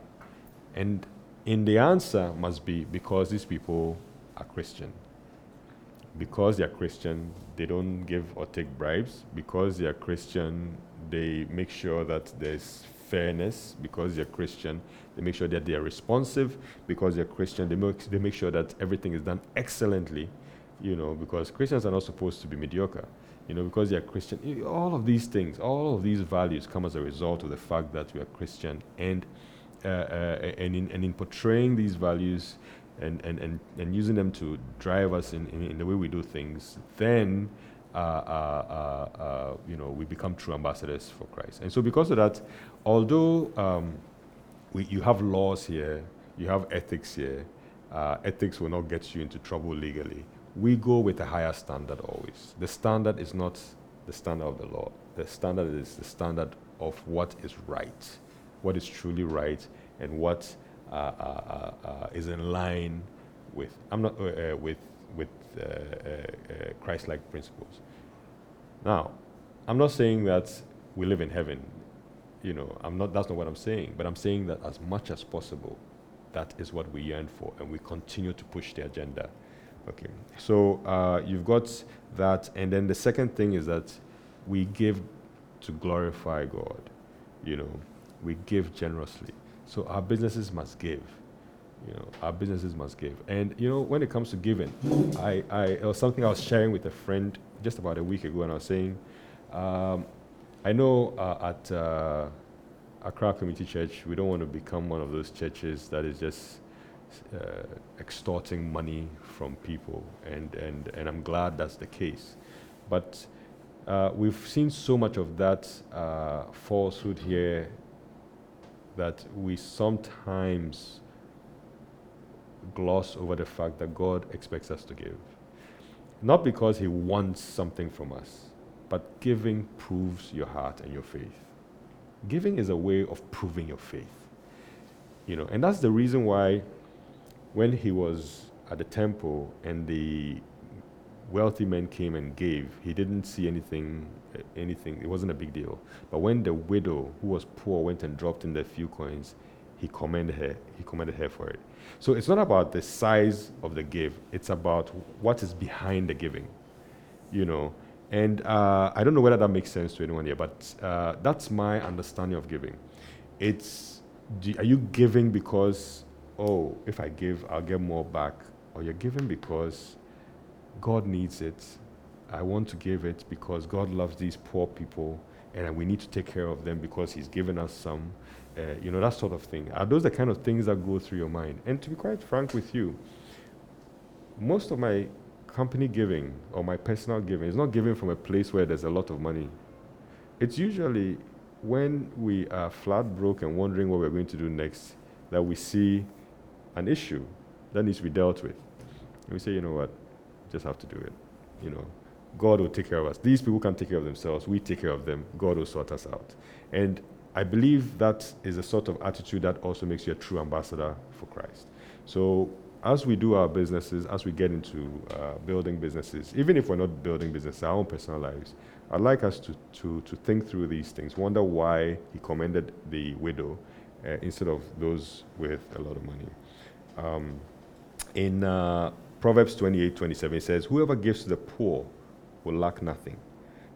And in the answer must be because these people are Christian. Because they're Christian, they don't give or take bribes. Because they're Christian, they make sure that there's fairness. Because they're Christian, they make sure that they are responsive. Because they're Christian, they make, they make sure that everything is done excellently. You know, because Christians are not supposed to be mediocre. You know, because they're Christian. All of these things, all of these values come as a result of the fact that we are Christian. And uh, uh, and, in, and in portraying these values and, and, and, and using them to drive us in, in, in the way we do things, then uh, uh, uh, you know, we become true ambassadors for Christ. And so, because of that, although um, we, you have laws here, you have ethics here, uh, ethics will not get you into trouble legally. We go with a higher standard always. The standard is not the standard of the law, the standard is the standard of what is right what is truly right and what uh, uh, uh, Uh, uh, uh, is in line with I'm not with with Christ-like principles. Now, I'm not saying that we live in heaven. you know, I'm not, that's not what I'm saying, but I'm saying that as much as possible, that is what we yearn for, and we continue to push the agenda. Okay, so uh, you've got that, and then the second thing is that we give to glorify God. You know, we give generously. So our businesses must give. You know, our businesses must give. And you know, when it comes to giving, I, I it was something I was sharing with a friend just about a week ago, and I was saying, um, I know uh, at uh, Accra Community Church, we don't want to become one of those churches that is just uh, extorting money from people, and, and, and I'm glad that's the case. But uh, we've seen so much of that uh, falsehood here that we sometimes gloss over the fact that God expects us to give. Not because He wants something from us, but giving proves your heart and your faith. Giving is a way of proving your faith. You know, and that's the reason why when he was at the temple and the wealthy men came and gave, he didn't see anything anything. It wasn't a big deal. But when the widow who was poor went and dropped in the few coins, he commended her. He commended her for it. So it's not about the size of the give. It's about what is behind the giving. You know, and uh, I don't know whether that makes sense to anyone here, but uh, that's my understanding of giving. It's do, are you giving because oh, if I give, I'll get more back, or you're giving because God needs it. I want to give it because God loves these poor people, and we need to take care of them because He's given us some. Uh, you know that sort of thing. Are those the kind of things that go through your mind? And to be quite frank with you, most of my company giving or my personal giving is not giving from a place where there's a lot of money. It's usually when we are flat broke and wondering what we're going to do next that we see an issue that needs to be dealt with. And we say, you know what, just have to do it. You know, God will take care of us. These people can't take care of themselves. We take care of them. God will sort us out. And I believe that is a sort of attitude that also makes you a true ambassador for Christ. So as we do our businesses, as we get into uh, building businesses, even if we're not building businesses, our own personal lives, I'd like us to, to, to think through these things, wonder why he commended the widow uh, instead of those with a lot of money. Um, in uh, Proverbs 28 27, it says, Whoever gives to the poor will lack nothing,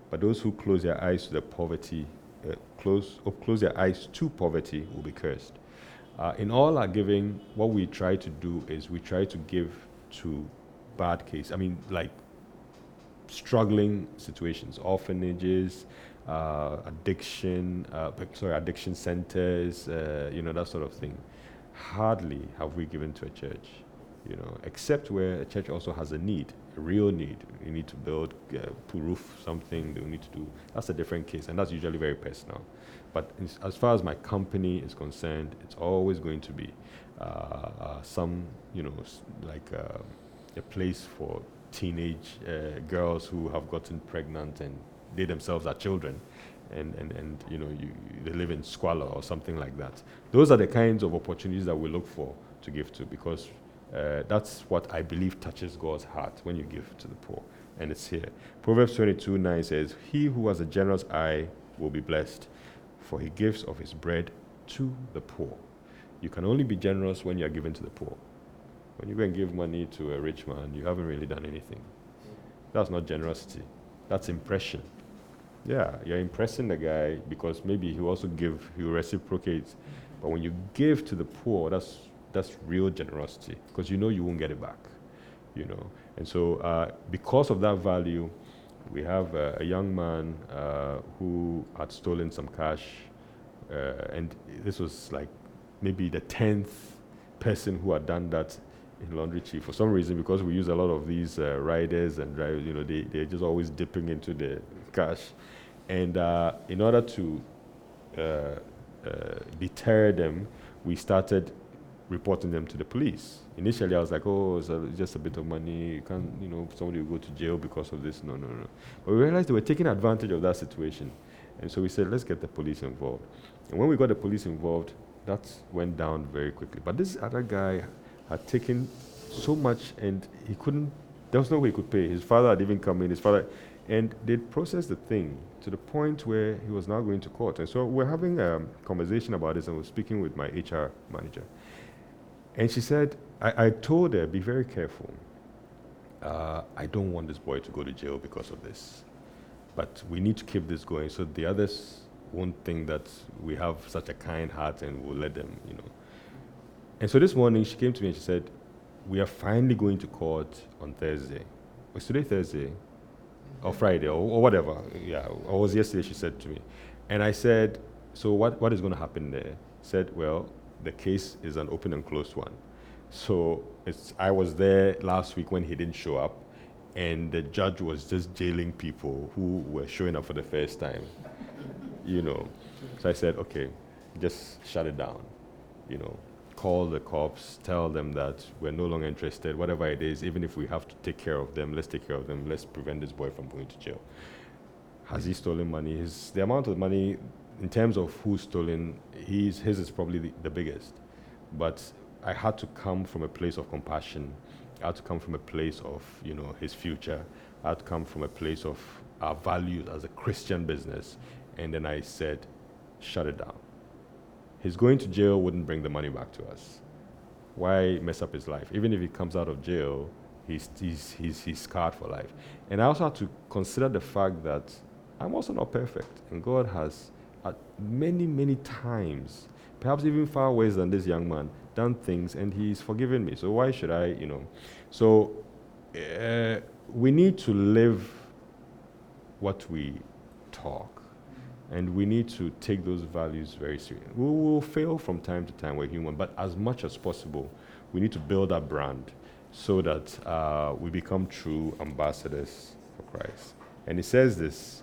but those who close their eyes to the poverty, uh, close, close their eyes to poverty will be cursed. Uh, in all our giving, what we try to do is we try to give to bad case. I mean, like struggling situations, orphanages, uh, addiction, uh, sorry, addiction centers, uh, you know, that sort of thing. Hardly have we given to a church, you know, except where a church also has a need, a real need. You need to build, uh, roof something, you need to do. That's a different case, and that's usually very personal. But as far as my company is concerned, it's always going to be uh, uh, some, you know, like uh, a place for teenage uh, girls who have gotten pregnant and they themselves are children. And, and, and you know, you, they live in squalor or something like that. Those are the kinds of opportunities that we look for to give to because uh, that's what I believe touches God's heart when you give to the poor. And it's here. Proverbs 22 9 says, He who has a generous eye will be blessed for he gives of his bread to the poor. You can only be generous when you are given to the poor. When you go and give money to a rich man, you haven't really done anything. That's not generosity. That's impression. Yeah, you're impressing the guy because maybe he also give, he reciprocates. But when you give to the poor, that's that's real generosity because you know you won't get it back. You know, and so uh, because of that value, we have uh, a young man uh, who had stolen some cash, uh, and this was like maybe the tenth person who had done that in Laundry Chief. For some reason, because we use a lot of these uh, riders and drivers, you know, they they're just always dipping into the cash, and uh, in order to uh, deter them, we started reporting them to the police. Initially, I was like, oh, it's, a, just a bit of money. You can't, you know, somebody will go to jail because of this. No, no, no. But we realized they were taking advantage of that situation. And so we said, let's get the police involved. And when we got the police involved, that went down very quickly. But this other guy had taken so much and he couldn't, there was no way he could pay. His father had even come in. His father, And they processed the thing to the point where he was now going to court. And so we're having a conversation about this, and we're speaking with my HR manager. And she said, I, I told her, be very careful. Uh, I don't want this boy to go to jail because of this. But we need to keep this going so the others won't think that we have such a kind heart and we'll let them, you know. And so this morning she came to me and she said, We are finally going to court on Thursday. Was today Thursday? or Friday or, or whatever. Yeah, or was yesterday she said to me. And I said, so what, what is going to happen there? Said, well, the case is an open and closed one. So it's, I was there last week when he didn't show up, and the judge was just jailing people who were showing up for the first time. you know. So I said, okay, just shut it down. You know, call the cops, tell them that we're no longer interested, whatever it is, even if we have to take care of them, let's take care of them, let's prevent this boy from going to jail. Has he stolen money? His, the amount of money, in terms of who's stolen, he's, his is probably the, the biggest. But I had to come from a place of compassion. I had to come from a place of, you know, his future. I had to come from a place of our values as a Christian business. And then I said, shut it down his going to jail wouldn't bring the money back to us. Why mess up his life? Even if he comes out of jail, he's, he's, he's, he's scarred for life. And I also had to consider the fact that I'm also not perfect. And God has, at many, many times, perhaps even far worse than this young man, done things and he's forgiven me. So why should I, you know? So uh, we need to live what we talk and we need to take those values very seriously. We will fail from time to time, we're human, but as much as possible, we need to build our brand so that uh, we become true ambassadors for Christ. And he says this.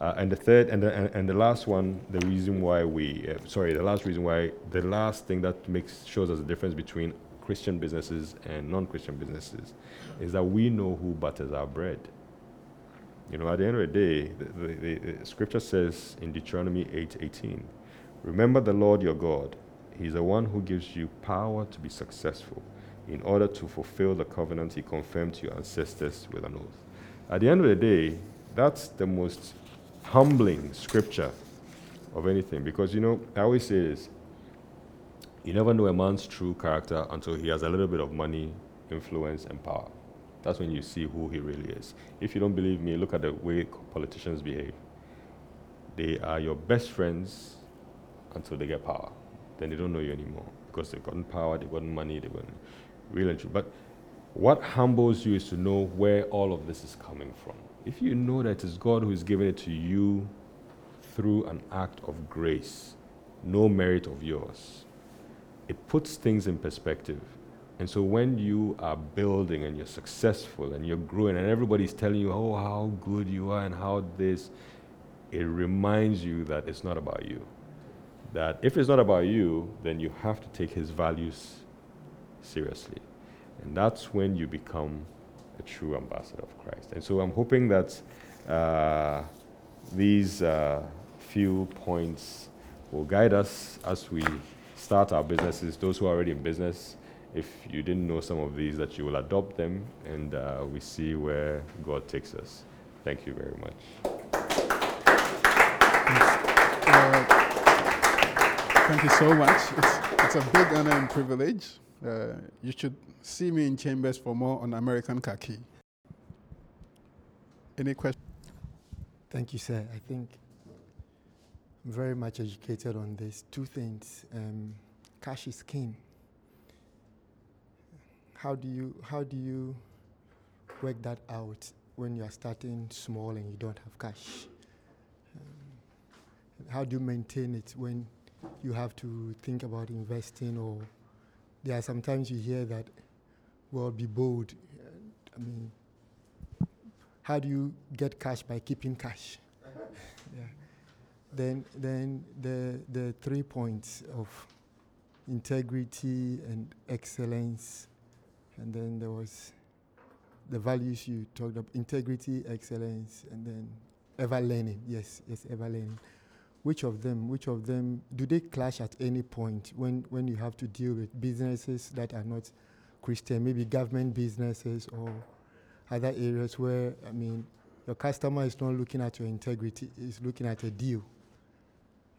Uh, and the third, and the, and, the last one, the reason why we, uh, sorry, the last reason why, the last thing that makes shows us the difference between Christian businesses and non-Christian businesses is that we know who butters our bread. You know, at the end of the day, the, the, the scripture says in Deuteronomy 8:18, remember the Lord your God. He's the one who gives you power to be successful in order to fulfill the covenant he confirmed to your ancestors with an oath. At the end of the day, that's the most humbling scripture of anything because, you know, I always say this you never know a man's true character until he has a little bit of money, influence, and power. That's when you see who he really is. If you don't believe me, look at the way politicians behave. They are your best friends until they get power. Then they don't know you anymore because they've gotten power, they've gotten money, they've gotten real and true. But what humbles you is to know where all of this is coming from. If you know that it is God who is giving it to you through an act of grace, no merit of yours, it puts things in perspective. And so when you are building and you're successful and you're growing and everybody's telling you, oh, how good you are and how this, it reminds you that it's not about you. That if it's not about you, then you have to take his values seriously. And that's when you become true ambassador of Christ. And so I'm hoping that uh, these uh, few points will guide us as we start our businesses, those who are already in business if you didn't know some of these, that you will adopt them and uh, we see where God takes us. Thank you very much. Uh, thank you so much. It's, it's a big honor and privilege. Uh, you should see me in chambers for more on American khaki. Any questions? Thank you, sir. I think I'm very much educated on this. Two things. Um, cash is king how do you how do you work that out when you are starting small and you don't have cash? Um, how do you maintain it when you have to think about investing or there are sometimes you hear that well be bold i mean how do you get cash by keeping cash [laughs] yeah. then then the the three points of integrity and excellence and then there was the values you talked about integrity, excellence, and then ever learning. Yes, yes, ever learning. Which of them, which of them, do they clash at any point when, when you have to deal with businesses that are not Christian, maybe government businesses or other areas where, I mean, your customer is not looking at your integrity, is looking at a deal.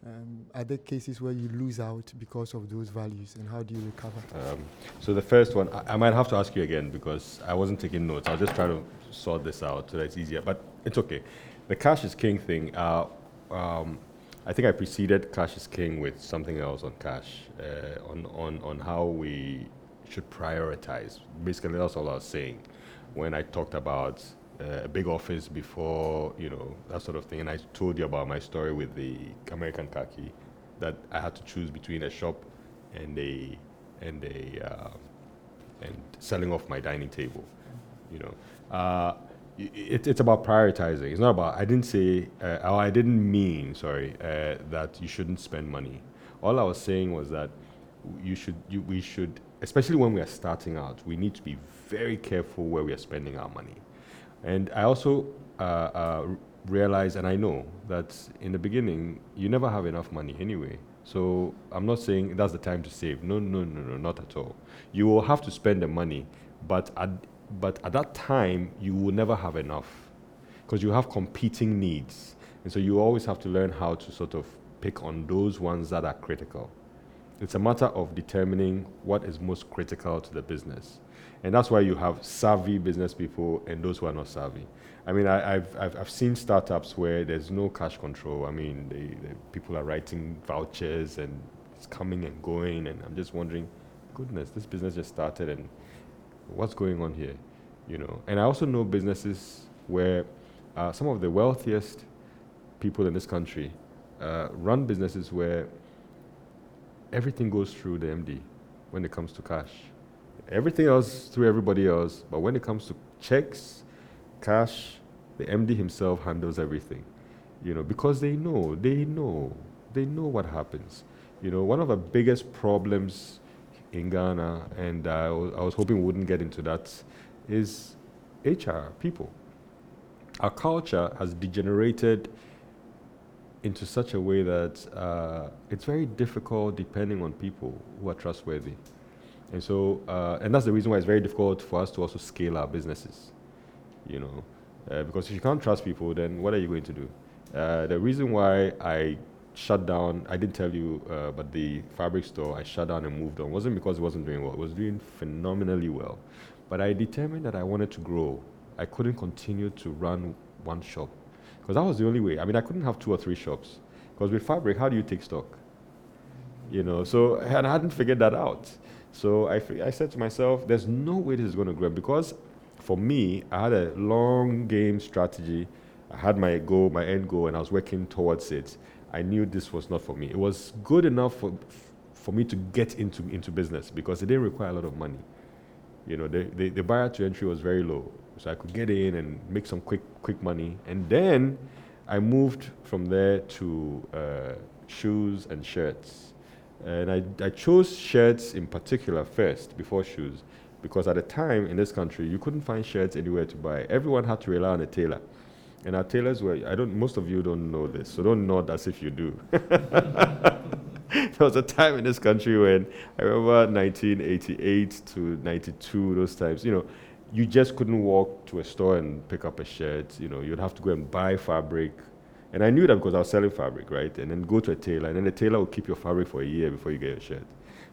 Um, are there cases where you lose out because of those values, and how do you recover? Um, so the first one, I, I, might have to ask you again because I wasn't taking notes. I'll just try to sort this out so that it's easier, but it's okay. The cash is king thing. Uh, um, I think I preceded cash is king with something else on cash, uh, on, on, on how we should prioritize. Basically, that's all I was saying when I talked about uh, a big office before, you know, that sort of thing. And I told you about my story with the American khaki, that I had to choose between a shop and a and a uh, and selling off my dining table. You know, uh, it, it's about prioritizing. It's not about. I didn't say, uh, I didn't mean, sorry, uh, that you shouldn't spend money. All I was saying was that you should, you, we should, especially when we are starting out, we need to be very careful where we are spending our money. And I also uh, uh, realize, and I know that in the beginning, you never have enough money anyway. So I'm not saying that's the time to save. No, no, no, no, not at all. You will have to spend the money, but at, but at that time, you will never have enough because you have competing needs. And so you always have to learn how to sort of pick on those ones that are critical. It's a matter of determining what is most critical to the business. And that's why you have savvy business people and those who are not savvy. I mean, I, have I've, I've seen startups where there's no cash control. I mean, they, they, people are writing vouchers and it's coming and going. And I'm just wondering, goodness, this business just started and what's going on here? You know, and I also know businesses where uh, some of the wealthiest people in this country uh, run businesses where everything goes through the MD when it comes to cash everything else through everybody else. But when it comes to checks, cash, the MD himself handles everything. You know, because they know, they know, they know what happens. You know, one of the biggest problems in Ghana, and I was hoping we wouldn't get into that, is HR people. Our culture has degenerated into such a way that uh, it's very difficult depending on people who are trustworthy. And so, uh, and that's the reason why it's very difficult for us to also scale our businesses, you know, uh, because if you can't trust people, then what are you going to do? Uh, the reason why I shut down, I didn't tell you, uh, but the fabric store I shut down and moved on wasn't because it wasn't doing well. It was doing phenomenally well, but I determined that I wanted to grow. I couldn't continue to run one shop because that was the only way. I mean, I couldn't have two or three shops because with fabric, how do you take stock? You know, so and I hadn't figured that out. So I, I said to myself, there's no way this is going to grow because for me, I had a long game strategy. I had my goal, my end goal, and I was working towards it. I knew this was not for me. It was good enough for, for me to get into, into business because it didn't require a lot of money. You know, the, the, the barrier to entry was very low. So I could get in and make some quick, quick money. And then I moved from there to uh, shoes and shirts. And I, I chose shirts in particular first before shoes because at the time in this country, you couldn't find shirts anywhere to buy. Everyone had to rely on a tailor. And our tailors were, I don't, most of you don't know this, so don't nod as if you do. [laughs] there was a time in this country when I remember 1988 to 92, those times, you know, you just couldn't walk to a store and pick up a shirt. You know, you'd have to go and buy fabric and I knew that because I was selling fabric, right? And then go to a tailor, and then the tailor will keep your fabric for a year before you get your shirt.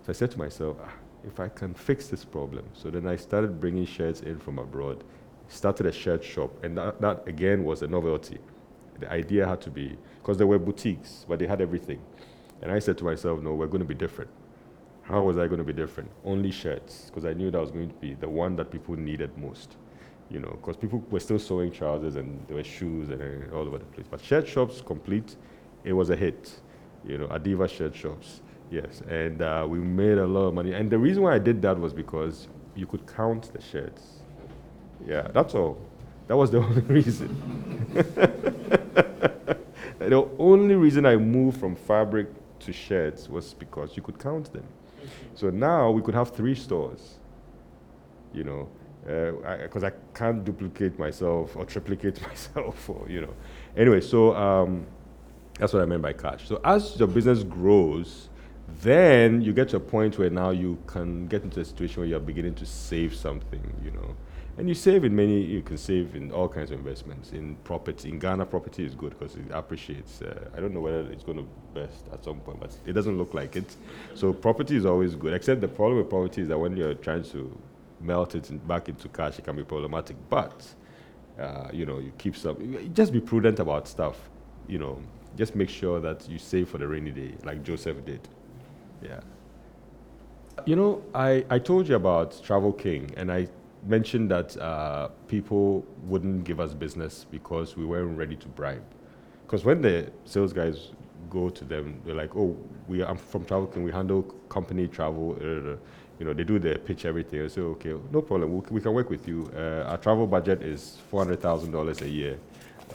So I said to myself, ah, if I can fix this problem. So then I started bringing shirts in from abroad, started a shirt shop, and that, that again was a novelty. The idea had to be, because there were boutiques, but they had everything. And I said to myself, no, we're going to be different. How was I going to be different? Only shirts, because I knew that was going to be the one that people needed most you know, because people were still sewing trousers and there were shoes and uh, all over the place. But shirt shops complete, it was a hit. You know, Adiva shirt shops, yes, and uh, we made a lot of money. And the reason why I did that was because you could count the shirts. Yeah, that's all. That was the [laughs] only reason. [laughs] the only reason I moved from fabric to shirts was because you could count them. So now we could have three stores. You know, because uh, I, I, can't duplicate myself or triplicate [laughs] myself, or you know. Anyway, so um, that's what I meant by cash. So as your business grows, Then you get to a point where now you can get into a situation where you're beginning to save something, you know. And you save in many, you can save in all kinds of investments. In property, in Ghana, property is good because it appreciates. Uh, I don't know whether it's going to best at some point, but it doesn't look like it. So property is always good, except the problem with property is that when you're trying to melt it in, back into cash, it can be problematic. But, uh, you know, you keep some, just be prudent about stuff, you know. Just make sure that you save for the rainy day, like Joseph did. Yeah. You know, I, I told you about Travel King, and I mentioned that uh, people wouldn't give us business because we weren't ready to bribe. Because when the sales guys go to them, they're like, "Oh, we are from Travel King We handle company travel." Uh, you know, they do their pitch everything. I say, "Okay, no problem. we we can work with you. Uh, our travel budget is four hundred thousand dollars a year,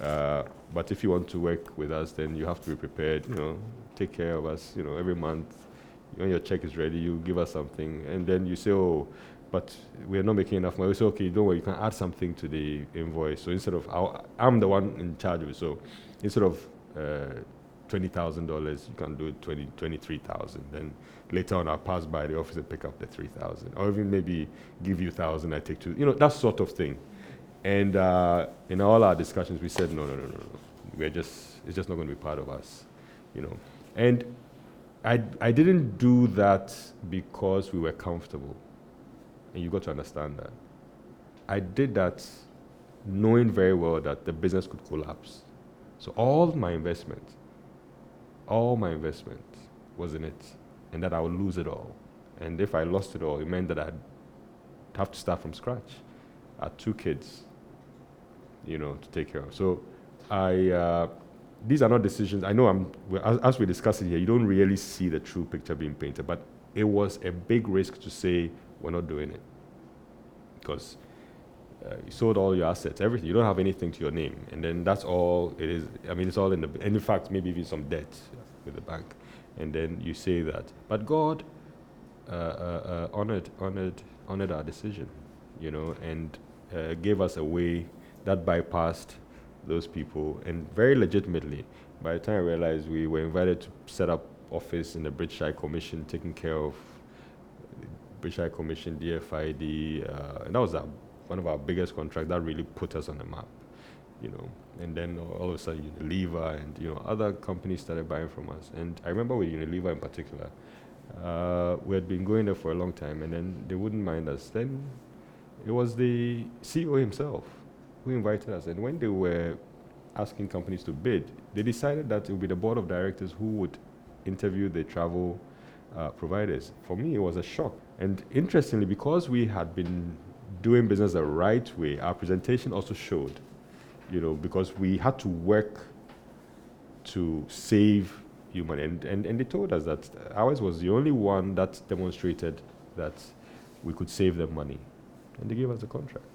uh, but if you want to work with us, then you have to be prepared. You know, take care of us. You know, every month." When your check is ready, you give us something, and then you say, "Oh, but we're not making enough money. We say, okay, don't worry, you can add something to the invoice. So instead of, i am the one in charge of it. So instead of uh, $20,000, you can do 20, 23,000. Then later on, I'll pass by the office and pick up the 3,000. Or even maybe give you 1,000, I take two. You know, that sort of thing. And uh, in all our discussions, we said, no, no, no, no, no. We're just, it's just not going to be part of us, you know. And I, I didn't do that because we were comfortable and you got to understand that. I did that knowing very well that the business could collapse. So all my investment, all my investment was in it, and that I would lose it all. And if I lost it all, it meant that I'd have to start from scratch. I had two kids, you know, to take care of. So I, uh, these are not decisions. I know I'm, as, as we discuss it here, you don't really see the true picture being painted, but it was a big risk to say we're not doing it because uh, you sold all your assets, everything. You don't have anything to your name, and then that's all it is. I mean, it's all in the. And in fact, maybe even some debt with the bank, and then you say that. But God uh, uh, uh honored, honored, honored our decision, you know, and uh, gave us a way that bypassed those people, and very legitimately. By the time I realized we were invited to set up office in the British High Commission, taking care of British High Commission, DFID, uh, and that was our, one of our biggest contracts that really put us on the map, you know. And then all of a sudden, Unilever and you know other companies started buying from us. And I remember with Unilever in particular, uh, we had been going there for a long time, and then they wouldn't mind us. Then it was the CEO himself who invited us, and when they were asking companies to bid, they decided that it would be the board of directors who would interview the travel uh, providers. For me, it was a shock and interestingly, because we had been doing business the right way, our presentation also showed, you know, because we had to work to save human. And, and, and they told us that ours was the only one that demonstrated that we could save them money. And they gave us a contract,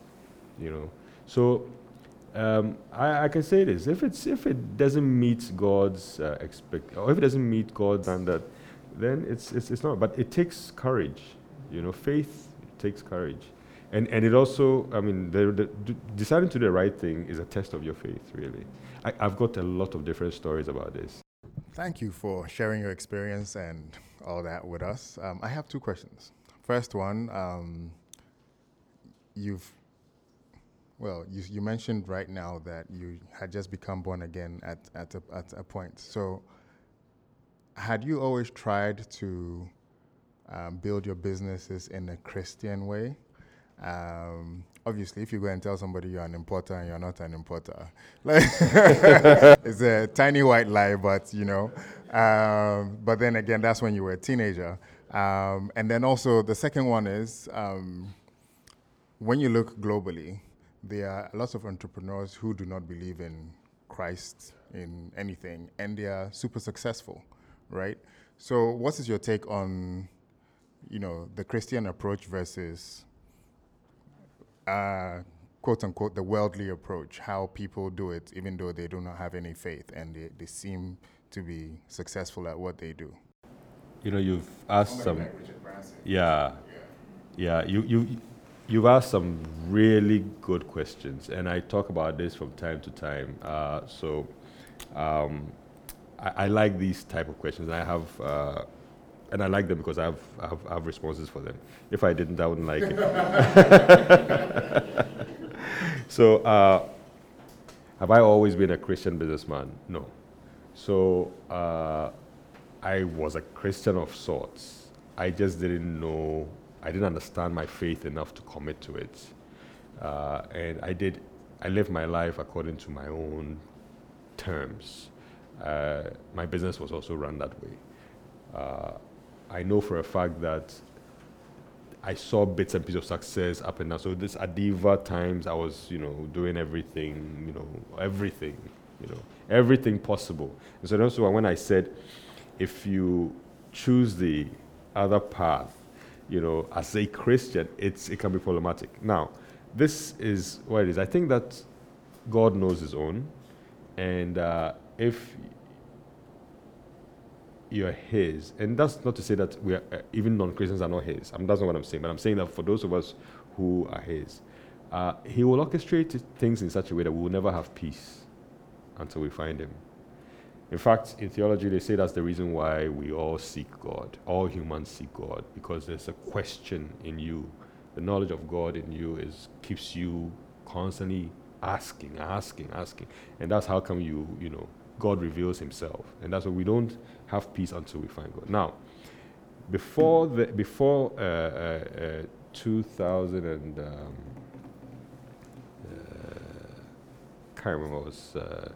you know. So um, I, I, can say this: if it's if it doesn't meet God's uh, expect, or if it doesn't meet God's standard, then it's, it's it's not. But it takes courage you know, faith takes courage. And, and it also, I mean, the, the, deciding to do the right thing is a test of your faith, really. I, I've got a lot of different stories about this. Thank you for sharing your experience and all that with us. Um, I have two questions. First one, um, you've, well, you, you mentioned right now that you had just become born again at, at, a, at a point. So, had you always tried to um, build your businesses in a Christian way. Um, obviously, if you go and tell somebody you're an importer and you're not an importer, like [laughs] it's a tiny white lie, but you know. Um, but then again, that's when you were a teenager. Um, and then also the second one is um, when you look globally, there are lots of entrepreneurs who do not believe in Christ in anything, and they are super successful, right? So, what is your take on you know, the Christian approach versus uh, quote unquote the worldly approach, how people do it even though they do not have any faith and they, they seem to be successful at what they do. You know, you've asked some, yeah, yeah, you, you, you've asked some really good questions, and I talk about this from time to time. Uh, so, um, I, I, like these type of questions. I have uh, and I like them because I have, I have, I have responses for them. If I didn't, I wouldn't like it. [laughs] so, uh, have I always been a Christian businessman? No. So, uh, I was a Christian of sorts. I just didn't know, I didn't understand my faith enough to commit to it. Uh, and I did, I lived my life according to my own terms. Uh, my business was also run that way. I know for a fact that I saw bits and pieces of success up and down. So this Adiva times, I was, you know, doing everything, you know, everything, you know, everything possible. And so also when I said, if you choose the other path, you know, as a Christian, it's it can be problematic. Now, this is what it is. I think that God knows His own, and uh, if you're His, and that's not to say that we are, uh, even non-Christians are not His. I mean, that's not what I'm saying. But I'm saying that for those of us who are His, uh, He will orchestrate things in such a way that we will never have peace until we find Him. In fact, in theology, they say that's the reason why we all seek God. All humans seek God because there's a question in you. The knowledge of God in you is keeps you constantly asking, asking, asking, and that's how come you, you know, God reveals Himself, and that's why we don't have peace until we find God. Now, before the before uh, uh, uh, 2000 and um, uh, can't remember it was uh,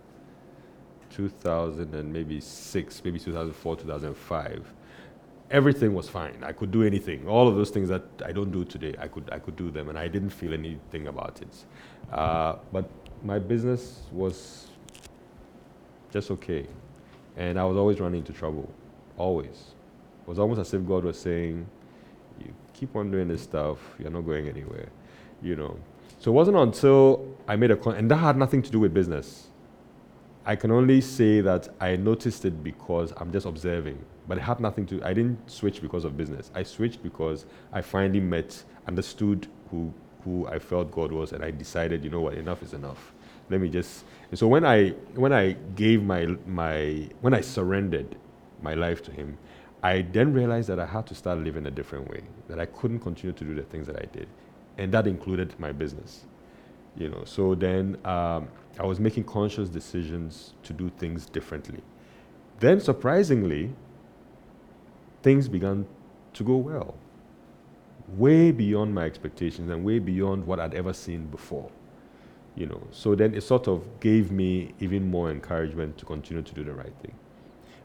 2000 and maybe six, maybe 2004, 2005. Everything was fine. I could do anything. All of those things that I don't do today, I could I could do them, and I didn't feel anything about it. Uh, but my business was just okay. And I was always running into trouble, always. It was almost as if God was saying, You keep on doing this stuff, you're not going anywhere, you know. So it wasn't until I made a con, and that had nothing to do with business. I can only say that I noticed it because I'm just observing, but it had nothing to. I didn't switch because of business. I switched because I finally met, understood who who I felt God was, and I decided, you know what, enough is enough. Let me just. So when I when I gave my my when I surrendered my life to Him, I then realized that I had to start living a different way. That I couldn't continue to do the things that I did, and that included my business. You know. So then um, I was making conscious decisions to do things differently. Then surprisingly, things began to go well way beyond my expectations and way beyond what I'd ever seen before. You know, so then it sort of gave me even more encouragement to continue to do the right thing.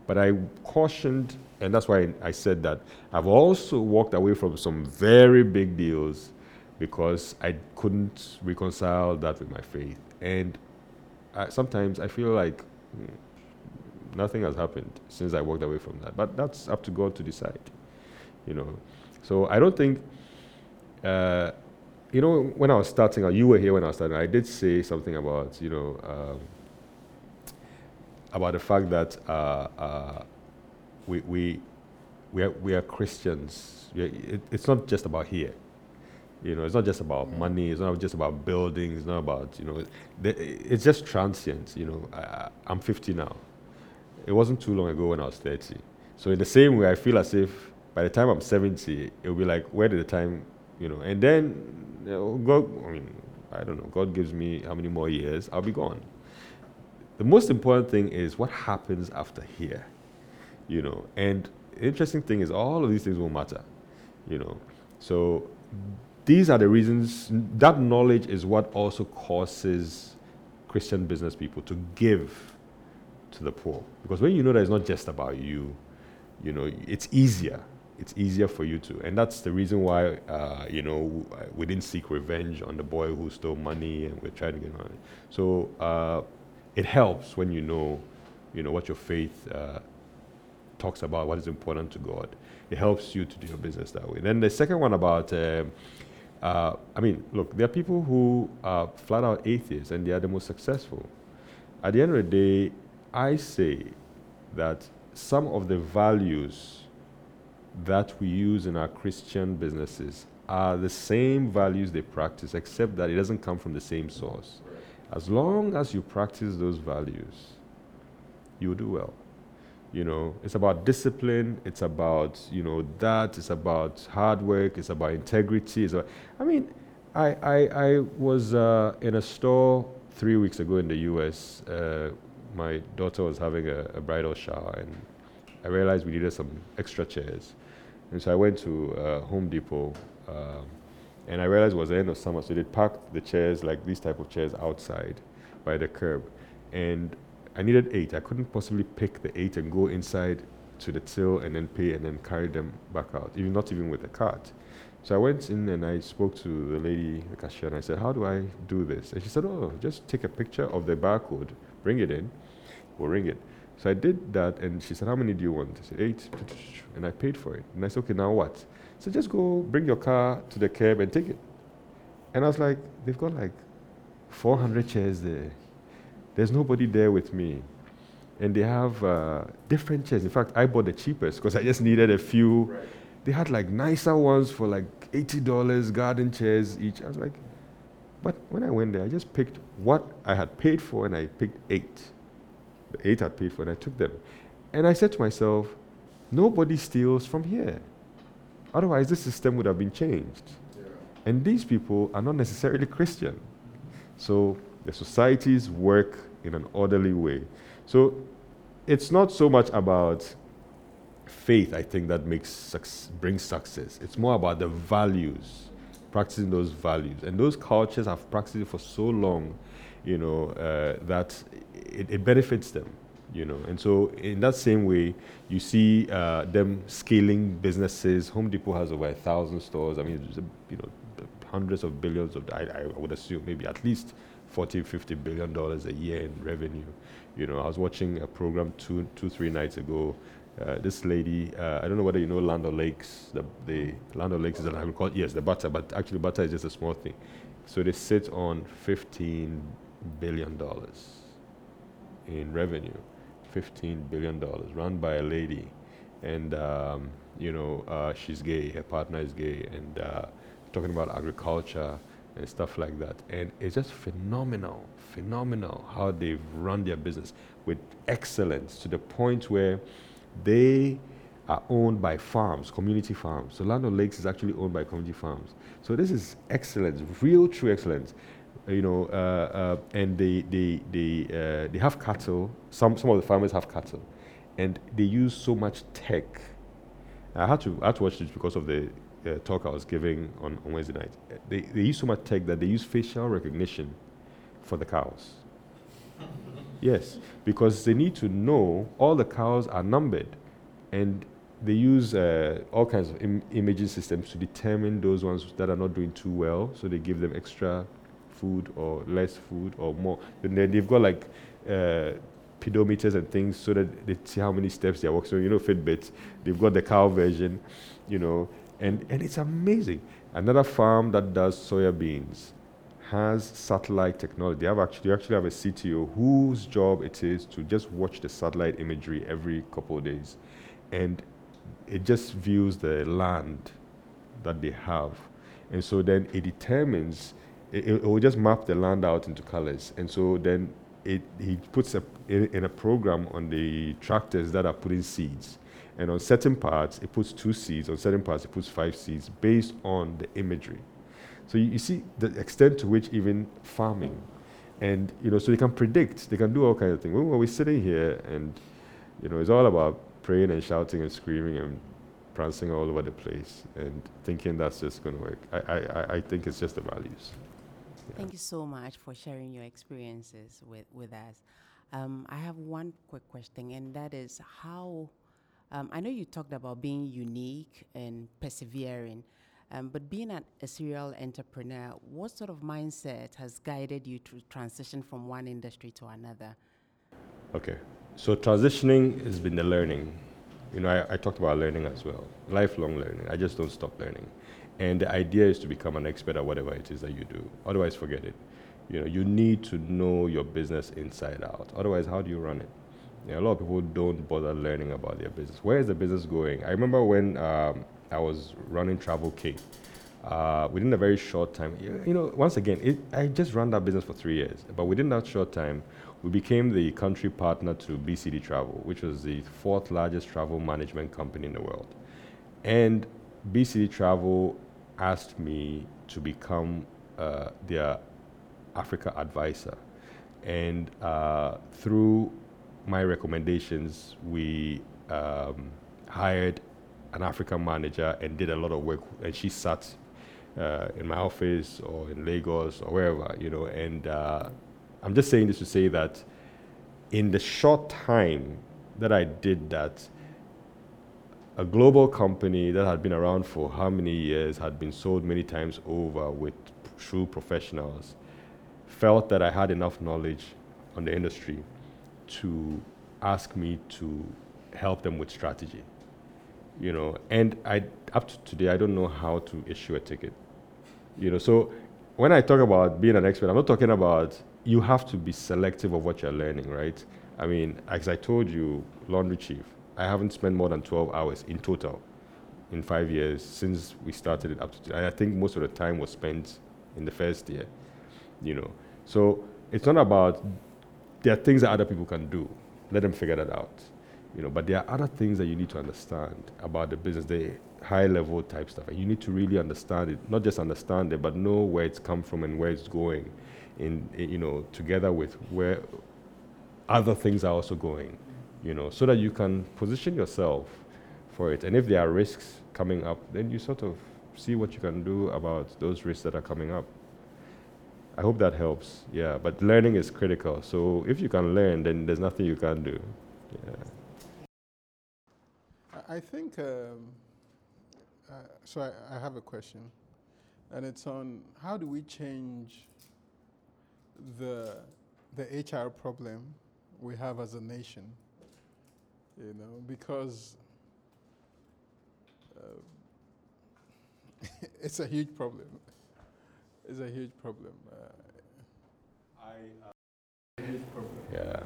But I cautioned, and that's why I said that I've also walked away from some very big deals because I couldn't reconcile that with my faith. And I, sometimes I feel like hmm, nothing has happened since I walked away from that. But that's up to God to decide, you know. So I don't think, uh, you know, when I was starting, or you were here when I was starting, I did say something about, you know, um, about the fact that uh, uh, we, we, we, are, we are Christians. We are, it, it's not just about here. You know, it's not just about mm. money. It's not just about buildings. It's not about, you know, it's just transient. You know, I, I'm 50 now. It wasn't too long ago when I was 30. So in the same way, I feel as if by the time I'm 70, it'll be like, where did the time, you know? And then you know, God, I mean, I don't know, God gives me how many more years, I'll be gone. The most important thing is what happens after here, you know? And interesting thing is, all of these things will matter, you know? So these are the reasons, that knowledge is what also causes Christian business people to give to the poor. Because when you know that it's not just about you, you know, it's easier it's easier for you to. And that's the reason why, uh, you know, we didn't seek revenge on the boy who stole money and we're trying to get money. So uh, it helps when you know, you know, what your faith uh, talks about, what is important to God. It helps you to do your business that way. Then the second one about, um, uh, I mean, look, there are people who are flat out atheists and they are the most successful. At the end of the day, I say that some of the values that we use in our Christian businesses are the same values they practice, except that it doesn't come from the same source. As long as you practice those values, you will do well. You know, it's about discipline. It's about you know that. It's about hard work. It's about integrity. It's about, I mean, I I, I was uh, in a store three weeks ago in the U.S. Uh, my daughter was having a, a, bridal shower, and I realized we needed some extra chairs, and so I went to uh, Home Depot. Um, and I realized it was the end of summer, so they parked the chairs, like these type of chairs, outside by the curb. And I needed eight. I couldn't possibly pick the eight and go inside to the till and then pay and then carry them back out, even not even with a cart. So I went in and I spoke to the lady, the cashier, and I said, How do I do this? And she said, Oh, just take a picture of the barcode, bring it in, we'll ring it. So I did that, and she said, How many do you want? I said, Eight. And I paid for it. And I said, Okay, now what? So just go bring your car to the curb and take it. And I was like, They've got like 400 chairs there. There's nobody there with me. And they have uh, different chairs. In fact, I bought the cheapest because I just needed a few. Right. They had like nicer ones for like $80 garden chairs each. I was like, but when I went there, I just picked what I had paid for and I picked eight. The eight I paid for and I took them. And I said to myself, nobody steals from here. Otherwise, this system would have been changed. Yeah. And these people are not necessarily Christian. So the societies work in an orderly way. So it's not so much about faith, I think, that makes brings success. It's more about the values, practicing those values. And those cultures have practiced it for so long, you know, uh, that it, it, benefits them, you know. And so, in that same way, you see uh, them scaling businesses. Home Depot has over a thousand stores. I mean, you know, hundreds of billions of, I, I would assume, maybe at least 40, 50 billion dollars a year in revenue. You know, I was watching a program two, two, three nights ago. Uh, this lady, uh, I don't know whether you know Land O'Lakes. The, the Land O'Lakes is an agriculture, yes, the butter, but actually butter is just a small thing. So they sit on 15 billion dollars in revenue, 15 billion dollars, run by a lady, and um, you know uh, she's gay, her partner is gay, and uh, talking about agriculture and stuff like that. And it's just phenomenal, phenomenal how they've run their business with excellence to the point where they are owned by farms, community farms. So Land O'Lakes is actually owned by community farms. So this is excellence, real true excellence. You know, uh, uh, and they they they uh, they have cattle. Some some of the farmers have cattle, and they use so much tech. I had to I had to watch this because of the uh, talk I was giving on, on Wednesday night, they, they use so much tech that they use facial recognition for the cows. [laughs] yes, because they need to know all the cows are numbered, and they use uh, all kinds of Im- imaging systems to determine those ones that are not doing too well. So they give them extra food or less food or more. And then they've got like uh, pedometers and things so that they see how many steps they're walking. So you know Fitbit, they've got the cow version, you know, and, and it's amazing. Another farm that does soya beans has satellite technology. They have actually, actually have a CTO whose job it is to just watch the satellite imagery every couple of days. And it just views the land that they have. And so then it determines, it, it will just map the land out into colors. And so then it, he puts a, in, in a program on the tractors that are putting seeds. And on certain parts, it puts two seeds. On certain parts, it puts five seeds based on the imagery. So you, you see the extent to which even farming, and you know, so they can predict, they can do all kinds of things. When we're sitting here, and you know, it's all about praying and shouting and screaming and prancing all over the place and thinking that's just going to work. I, I, I think it's just the values. Thank you so much for sharing your experiences with, with us. Um, I have one quick question, and that is how um, I know you talked about being unique and persevering, um, but being an, a serial entrepreneur, what sort of mindset has guided you to transition from one industry to another? Okay, so transitioning has been the learning. You know, I, I talked about learning as well, lifelong learning. I just don't stop learning. And the idea is to become an expert at whatever it is that you do. Otherwise, forget it. You know, you need to know your business inside out. Otherwise, how do you run it? Yeah, a lot of people don't bother learning about their business. Where is the business going? I remember when um, I was running Travel King, uh, within a very short time, you know, once again, it, I just ran that business for three years, but within that short time, we became the country partner to BCD Travel, which was the fourth largest travel management company in the world. And BCD Travel asked me to become uh, their Africa advisor. And uh, through my recommendations, we um, hired an African manager and did a lot of work. And she sat uh, in my office or in Lagos or wherever, you know. And uh, I'm just saying this to say that in the short time that I did that, a global company that had been around for how many years, had been sold many times over with true professionals, felt that I had enough knowledge on the industry to ask me to help them with strategy. You know, and I up to today I don't know how to issue a ticket. You know, so when I talk about being an expert, I'm not talking about you have to be selective of what you're learning, right? I mean, as I told you, laundry chief, I haven't spent more than 12 hours in total in five years since we started it up to today. I think most of the time was spent in the first year, you know. So it's not about, there are things that other people can do. Let them figure that out, you know. But there are other things that you need to understand about the business, the high level type stuff. And you need to really understand it, not just understand it, but know where it's come from and where it's going in, you know, together with where other things are also going, you know, so that you can position yourself for it. And if there are risks coming up, then you sort of see what you can do about those risks that are coming up. I hope that helps. Yeah, but learning is critical. So if you can learn, then there's nothing you can't do. Yeah. I think, um, uh, so I, I have a question, and it's on how do we change the, the HR problem we have as a nation, you know, because uh, [laughs] it's a huge problem. It's a huge problem. Uh, I, uh, huge problem. Yeah.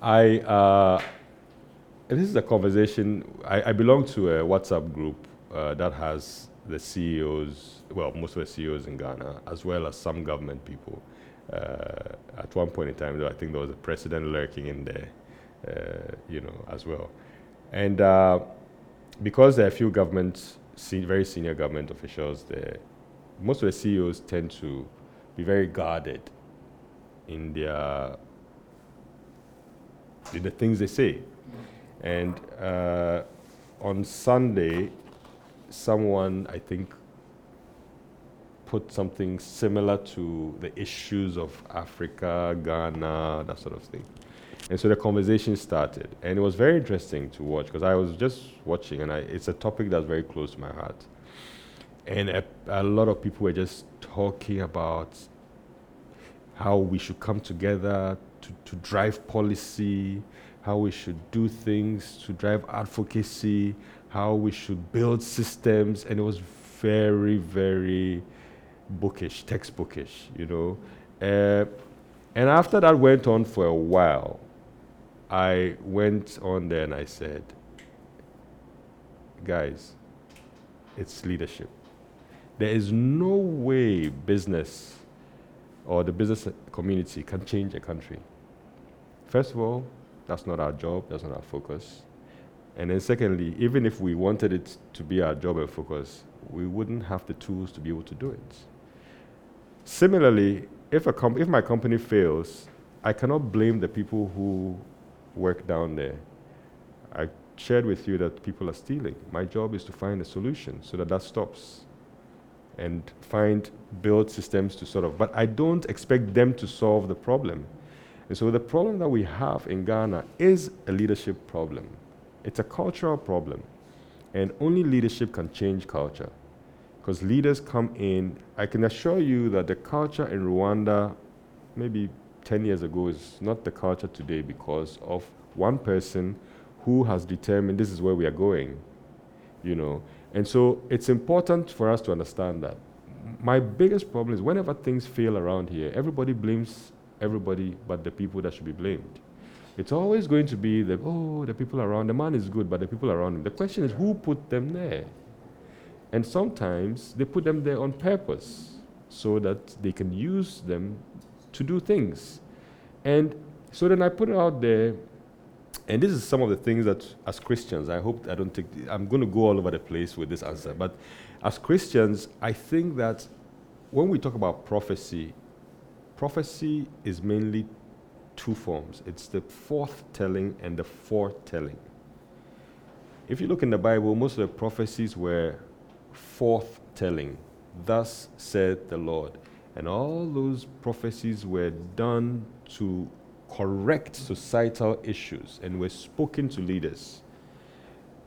I, uh, this is a conversation, I, I belong to a WhatsApp group uh, that has the CEOs, well, most of the CEOs in Ghana, as well as some government people. Uh, at one point in time, though, I think there was a president lurking in there, you know, as well. And uh, because there are a few government, very senior government officials there, most of the CEOs tend to be very guarded in their in the things they say. And uh, on Sunday, someone I think put something similar to the issues of Africa, Ghana, that sort of thing. And so the conversation started. And it was very interesting to watch because I was just watching, and I, it's a topic that's very close to my heart. And a, a lot of people were just talking about how we should come together to, to drive policy, how we should do things to drive advocacy, how we should build systems. And it was very, very bookish, textbookish, you know. Uh, and after that went on for a while, I went on there and I said, guys, it's leadership. There is no way business or the business community can change a country. First of all, that's not our job, that's not our focus. And then, secondly, even if we wanted it to be our job and focus, we wouldn't have the tools to be able to do it. Similarly, if, a com- if my company fails, I cannot blame the people who work down there. I shared with you that people are stealing. My job is to find a solution so that that stops and find, build systems to sort of, but I don't expect them to solve the problem. And so the problem that we have in Ghana is a leadership problem. It's a cultural problem. And only leadership can change culture because leaders come in. I can assure you that the culture in Rwanda, maybe 10 years ago, is not the culture today because of one person who has determined this is where we are going, you know. And so it's important for us to understand that. My biggest problem is whenever things fail around here, everybody blames everybody but the people that should be blamed. It's always going to be the, oh, the people around, the man is good, but the people around him. The question is who put them there? And sometimes they put them there on purpose so that they can use them to do things. And so then I put it out there, and this is some of the things that, as Christians, I hope I don't take, I'm going to go all over the place with this answer, but as Christians, I think that when we talk about prophecy, prophecy is mainly two forms it's the forthtelling and the foretelling. If you look in the Bible, most of the prophecies were forthtelling. Thus said the Lord. And all those prophecies were done to correct societal issues and were spoken to leaders.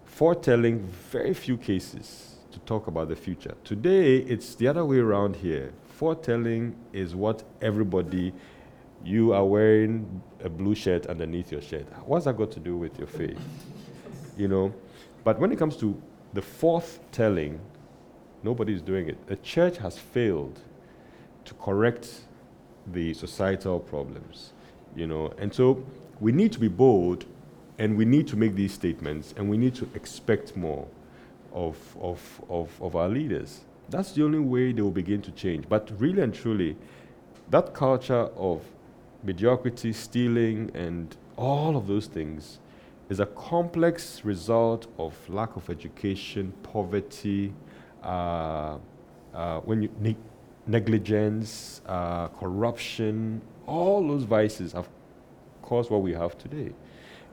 Foretelling, very few cases to talk about the future. Today, it's the other way around here. Foretelling is what everybody, you are wearing a blue shirt underneath your shirt. What's that got to do with your faith? You know? But when it comes to the forthtelling, nobody's doing it. The church has failed to correct the societal problems, you know. And so we need to be bold and we need to make these statements and we need to expect more of, of, of, of our leaders. That's the only way they will begin to change. But really and truly, that culture of mediocrity, stealing, and all of those things is a complex result of lack of education, poverty, uh, uh, when you ne- negligence, uh, corruption, all those vices have caused what we have today.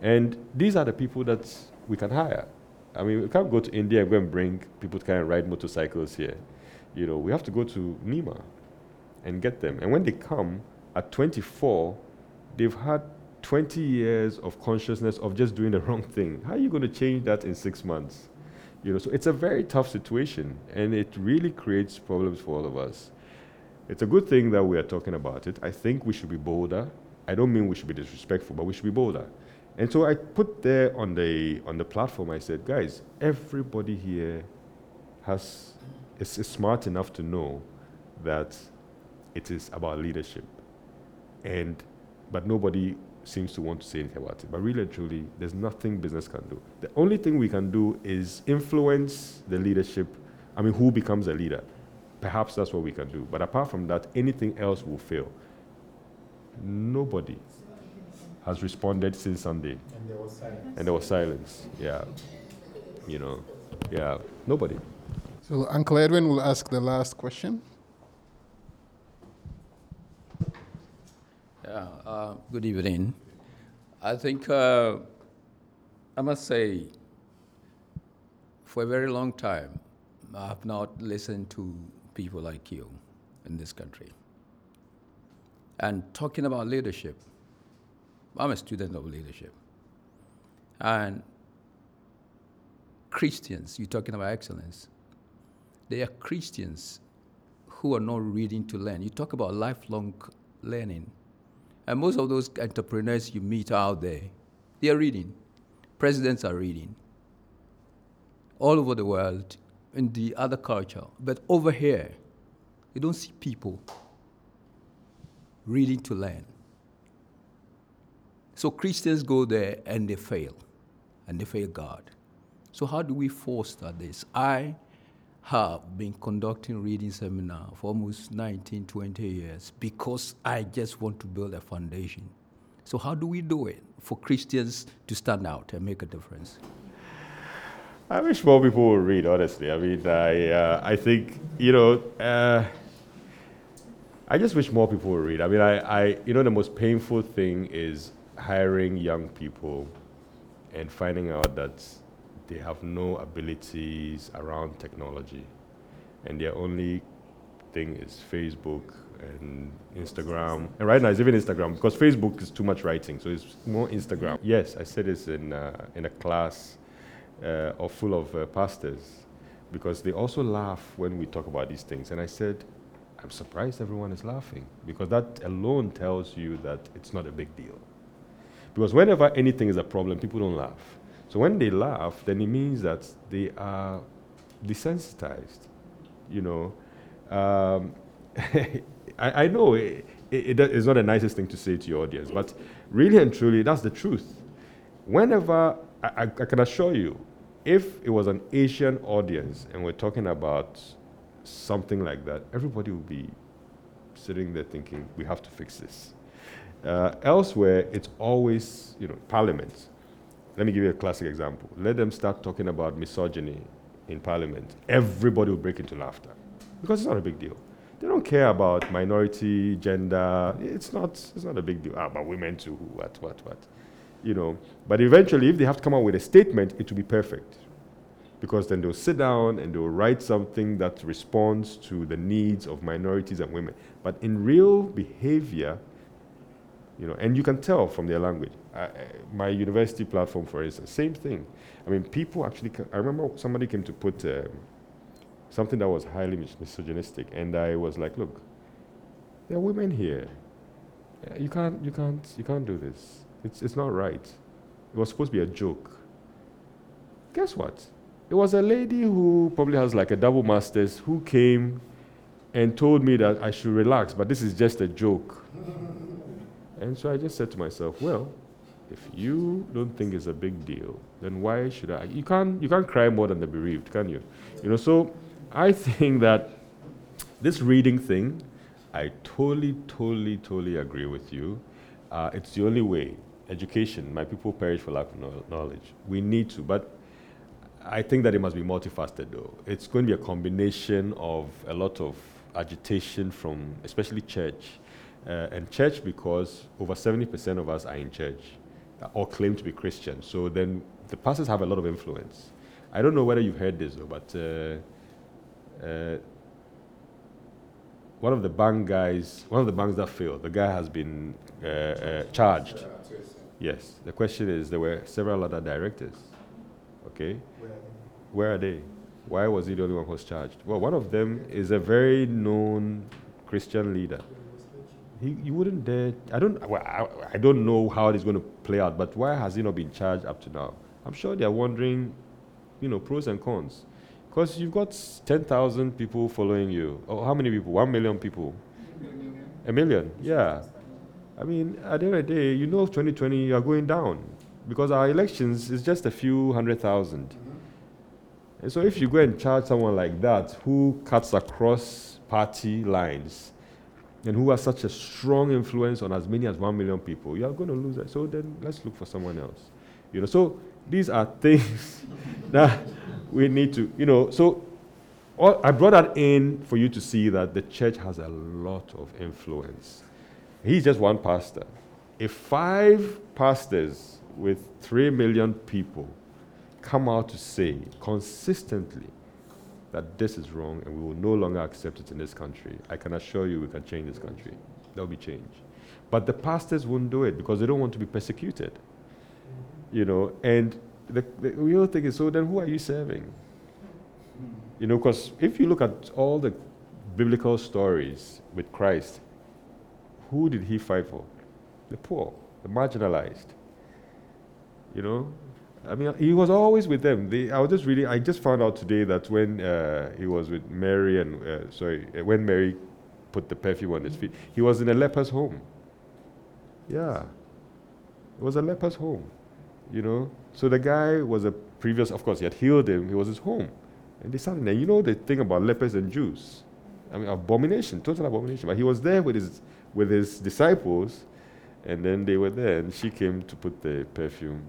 And these are the people that we can hire. I mean, we can't go to India and go and bring people to kind of ride motorcycles here. You know, we have to go to Nima and get them. And when they come at 24, they've had 20 years of consciousness of just doing the [laughs] wrong thing. How are you going to change that in six months? You know, so it's a very tough situation, and it really creates problems for all of us. It's a good thing that we are talking about it. I think we should be bolder. I don't mean we should be disrespectful, but we should be bolder. And so I put there on the on the platform. I said, guys, everybody here has is, is smart enough to know that it is about leadership, and but nobody seems to want to say anything about it. But really truly, there's nothing business can do. The only thing we can do is influence the leadership. I mean, who becomes a leader? Perhaps that's what we can do. But apart from that, anything else will fail. Nobody has responded since Sunday. And there was silence. And there was silence. Yeah. You know, yeah. Nobody. So Uncle Edwin will ask the last question. Yeah, uh, good evening. I think uh, I must say, for a very long time, I have not listened to people like you in this country. And talking about leadership, I'm a student of leadership. And Christians, you're talking about excellence, they are Christians who are not reading to learn. You talk about lifelong learning. And most of those entrepreneurs you meet out there, they are reading. Presidents are reading. All over the world, in the other culture. But over here, you don't see people reading to learn. So Christians go there and they fail, and they fail God. So how do we foster this? I have been conducting reading seminar for almost 19, 20 years because I just want to build a foundation. So how do we do it for Christians to stand out and make a difference? I wish more people would read, honestly. I mean, I, uh, I think, you know, uh, I just wish more people would read. I mean, I, I, you know, the most painful thing is hiring young people and finding out that they have no abilities around technology. And their only thing is Facebook and Instagram. And right now it's even Instagram because Facebook is too much writing, so it's more Instagram. Yes, I said this in, uh, in a class uh, of full of uh, pastors because they also laugh when we talk about these things. And I said, I'm surprised everyone is laughing because that alone tells you that it's not a big deal. Because whenever anything is a problem, people don't laugh. So when they laugh, then it means that they are desensitized. You know, um, [laughs] I, I, know it, it, it's not the nicest thing to say to your audience, but really and truly, that's the truth. Whenever, I, I, I can assure you, if it was an Asian audience and we're talking about something like that, everybody would be sitting there thinking, we have to fix this. Uh, elsewhere, it's always, you know, parliament. Let me give you a classic example. Let them start talking about misogyny in parliament. Everybody will break into laughter because it's not a big deal. They don't care about minority, gender. It's not, it's not a big deal. Ah, about women too, what, what, what. You know, but eventually, if they have to come up with a statement, it will be perfect. Because then they'll sit down and they'll write something that responds to the needs of minorities and women. But in real behavior, you know, and you can tell from their language. I, my university platform, for instance, same thing. I mean, people actually. I remember somebody came to put um, something that was highly misogynistic, and I was like, "Look, there are women here. You can't, you can't, you can't do this. It's, it's not right. It was supposed to be a joke. Guess what? It was a lady who probably has like a double master's who came and told me that I should relax, but this is just a joke. [laughs] And so I just said to myself, well, if you don't think it's a big deal, then why should I? You can't, you can't cry more than the bereaved, can you? You know, so I think that this reading thing, I totally, totally, totally agree with you. Uh, it's the only way. Education, my people perish for lack of knowledge. We need to, but I think that it must be multifaceted though. It's going to be a combination of a lot of agitation from especially church uh, and church because over 70% of us are in church or claim to be Christian. So then the pastors have a lot of influence. I don't know whether you've heard this though, but uh, uh, one of the bank guys, one of the banks that failed, the guy has been uh, uh, charged. Yes. The question is, there were several other directors. Okay. Where are they? Why was he the only one who was charged? Well, one of them is a very known Christian leader he, he wouldn't dare. I don't. Well, I, I don't know how it's going to play out. But why has he not been charged up to now? I'm sure they are wondering, you know, pros and cons. Because you've got 10,000 people following you. Oh, how many people? One million people. A million, yeah. I mean, at the end of the day, you know, 2020 you are going down because our elections is just a few hundred thousand. Mm-hmm. And so, if you go and charge someone like that who cuts across party lines, and who has such a strong influence on as many as one million people, you are going to lose that. So then let's look for someone else. You know, so these are [laughs] things [laughs] that we need to, you know, so I brought that in for you to see that the church has a lot of influence. He's just one pastor. If five pastors with three million people come out to say consistently that this is wrong and we will no longer accept it in this country, I can assure you we can change this country. There will be change. But the pastors won't do it because they don't want to be persecuted. You know, and the, the real thing is so then who are you serving? You know, because if you look at all the biblical stories with Christ, who did he fight for? The poor, the marginalized. You know, I mean, he was always with them. They, I was just really, I just found out today that when uh, he was with Mary and, uh, sorry, uh, when Mary put the perfume on his feet, he was in a leper's home. Yeah. It was a leper's home, you know? So the guy was a previous, of course, he had healed him, he was his home. And they started there. You know the thing about lepers and Jews? I mean, abomination, total abomination. But he was there with his, with his disciples, and then they were there, and she came to put the perfume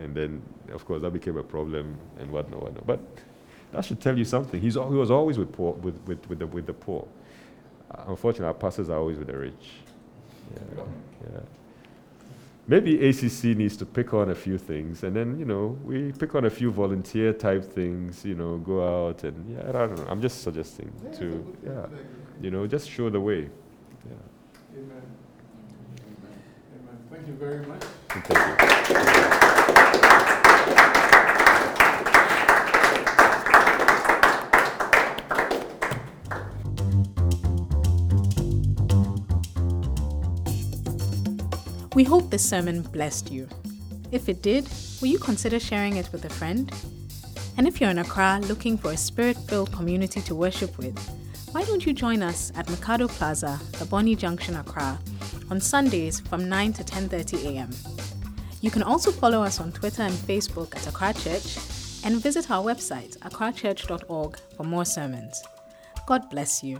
and then of course that became a problem and whatnot, whatnot. But that should tell you something. He's, he was always with, poor, with, with, with, the, with the poor. Uh, unfortunately, our pastors are always with the rich. Yeah, yeah. Maybe ACC needs to pick on a few things, and then you know we pick on a few volunteer type things. You know, go out and yeah, I don't know. I'm just suggesting to yeah, you know, just show the way. Thank you very much. Thank you. We hope this sermon blessed you. If it did, will you consider sharing it with a friend? And if you're in Accra looking for a spirit filled community to worship with, why don't you join us at Mikado Plaza, Bonny Junction, Accra, on Sundays from 9 to 10:30 a.m. You can also follow us on Twitter and Facebook at Accra Church and visit our website, accrachurch.org, for more sermons. God bless you.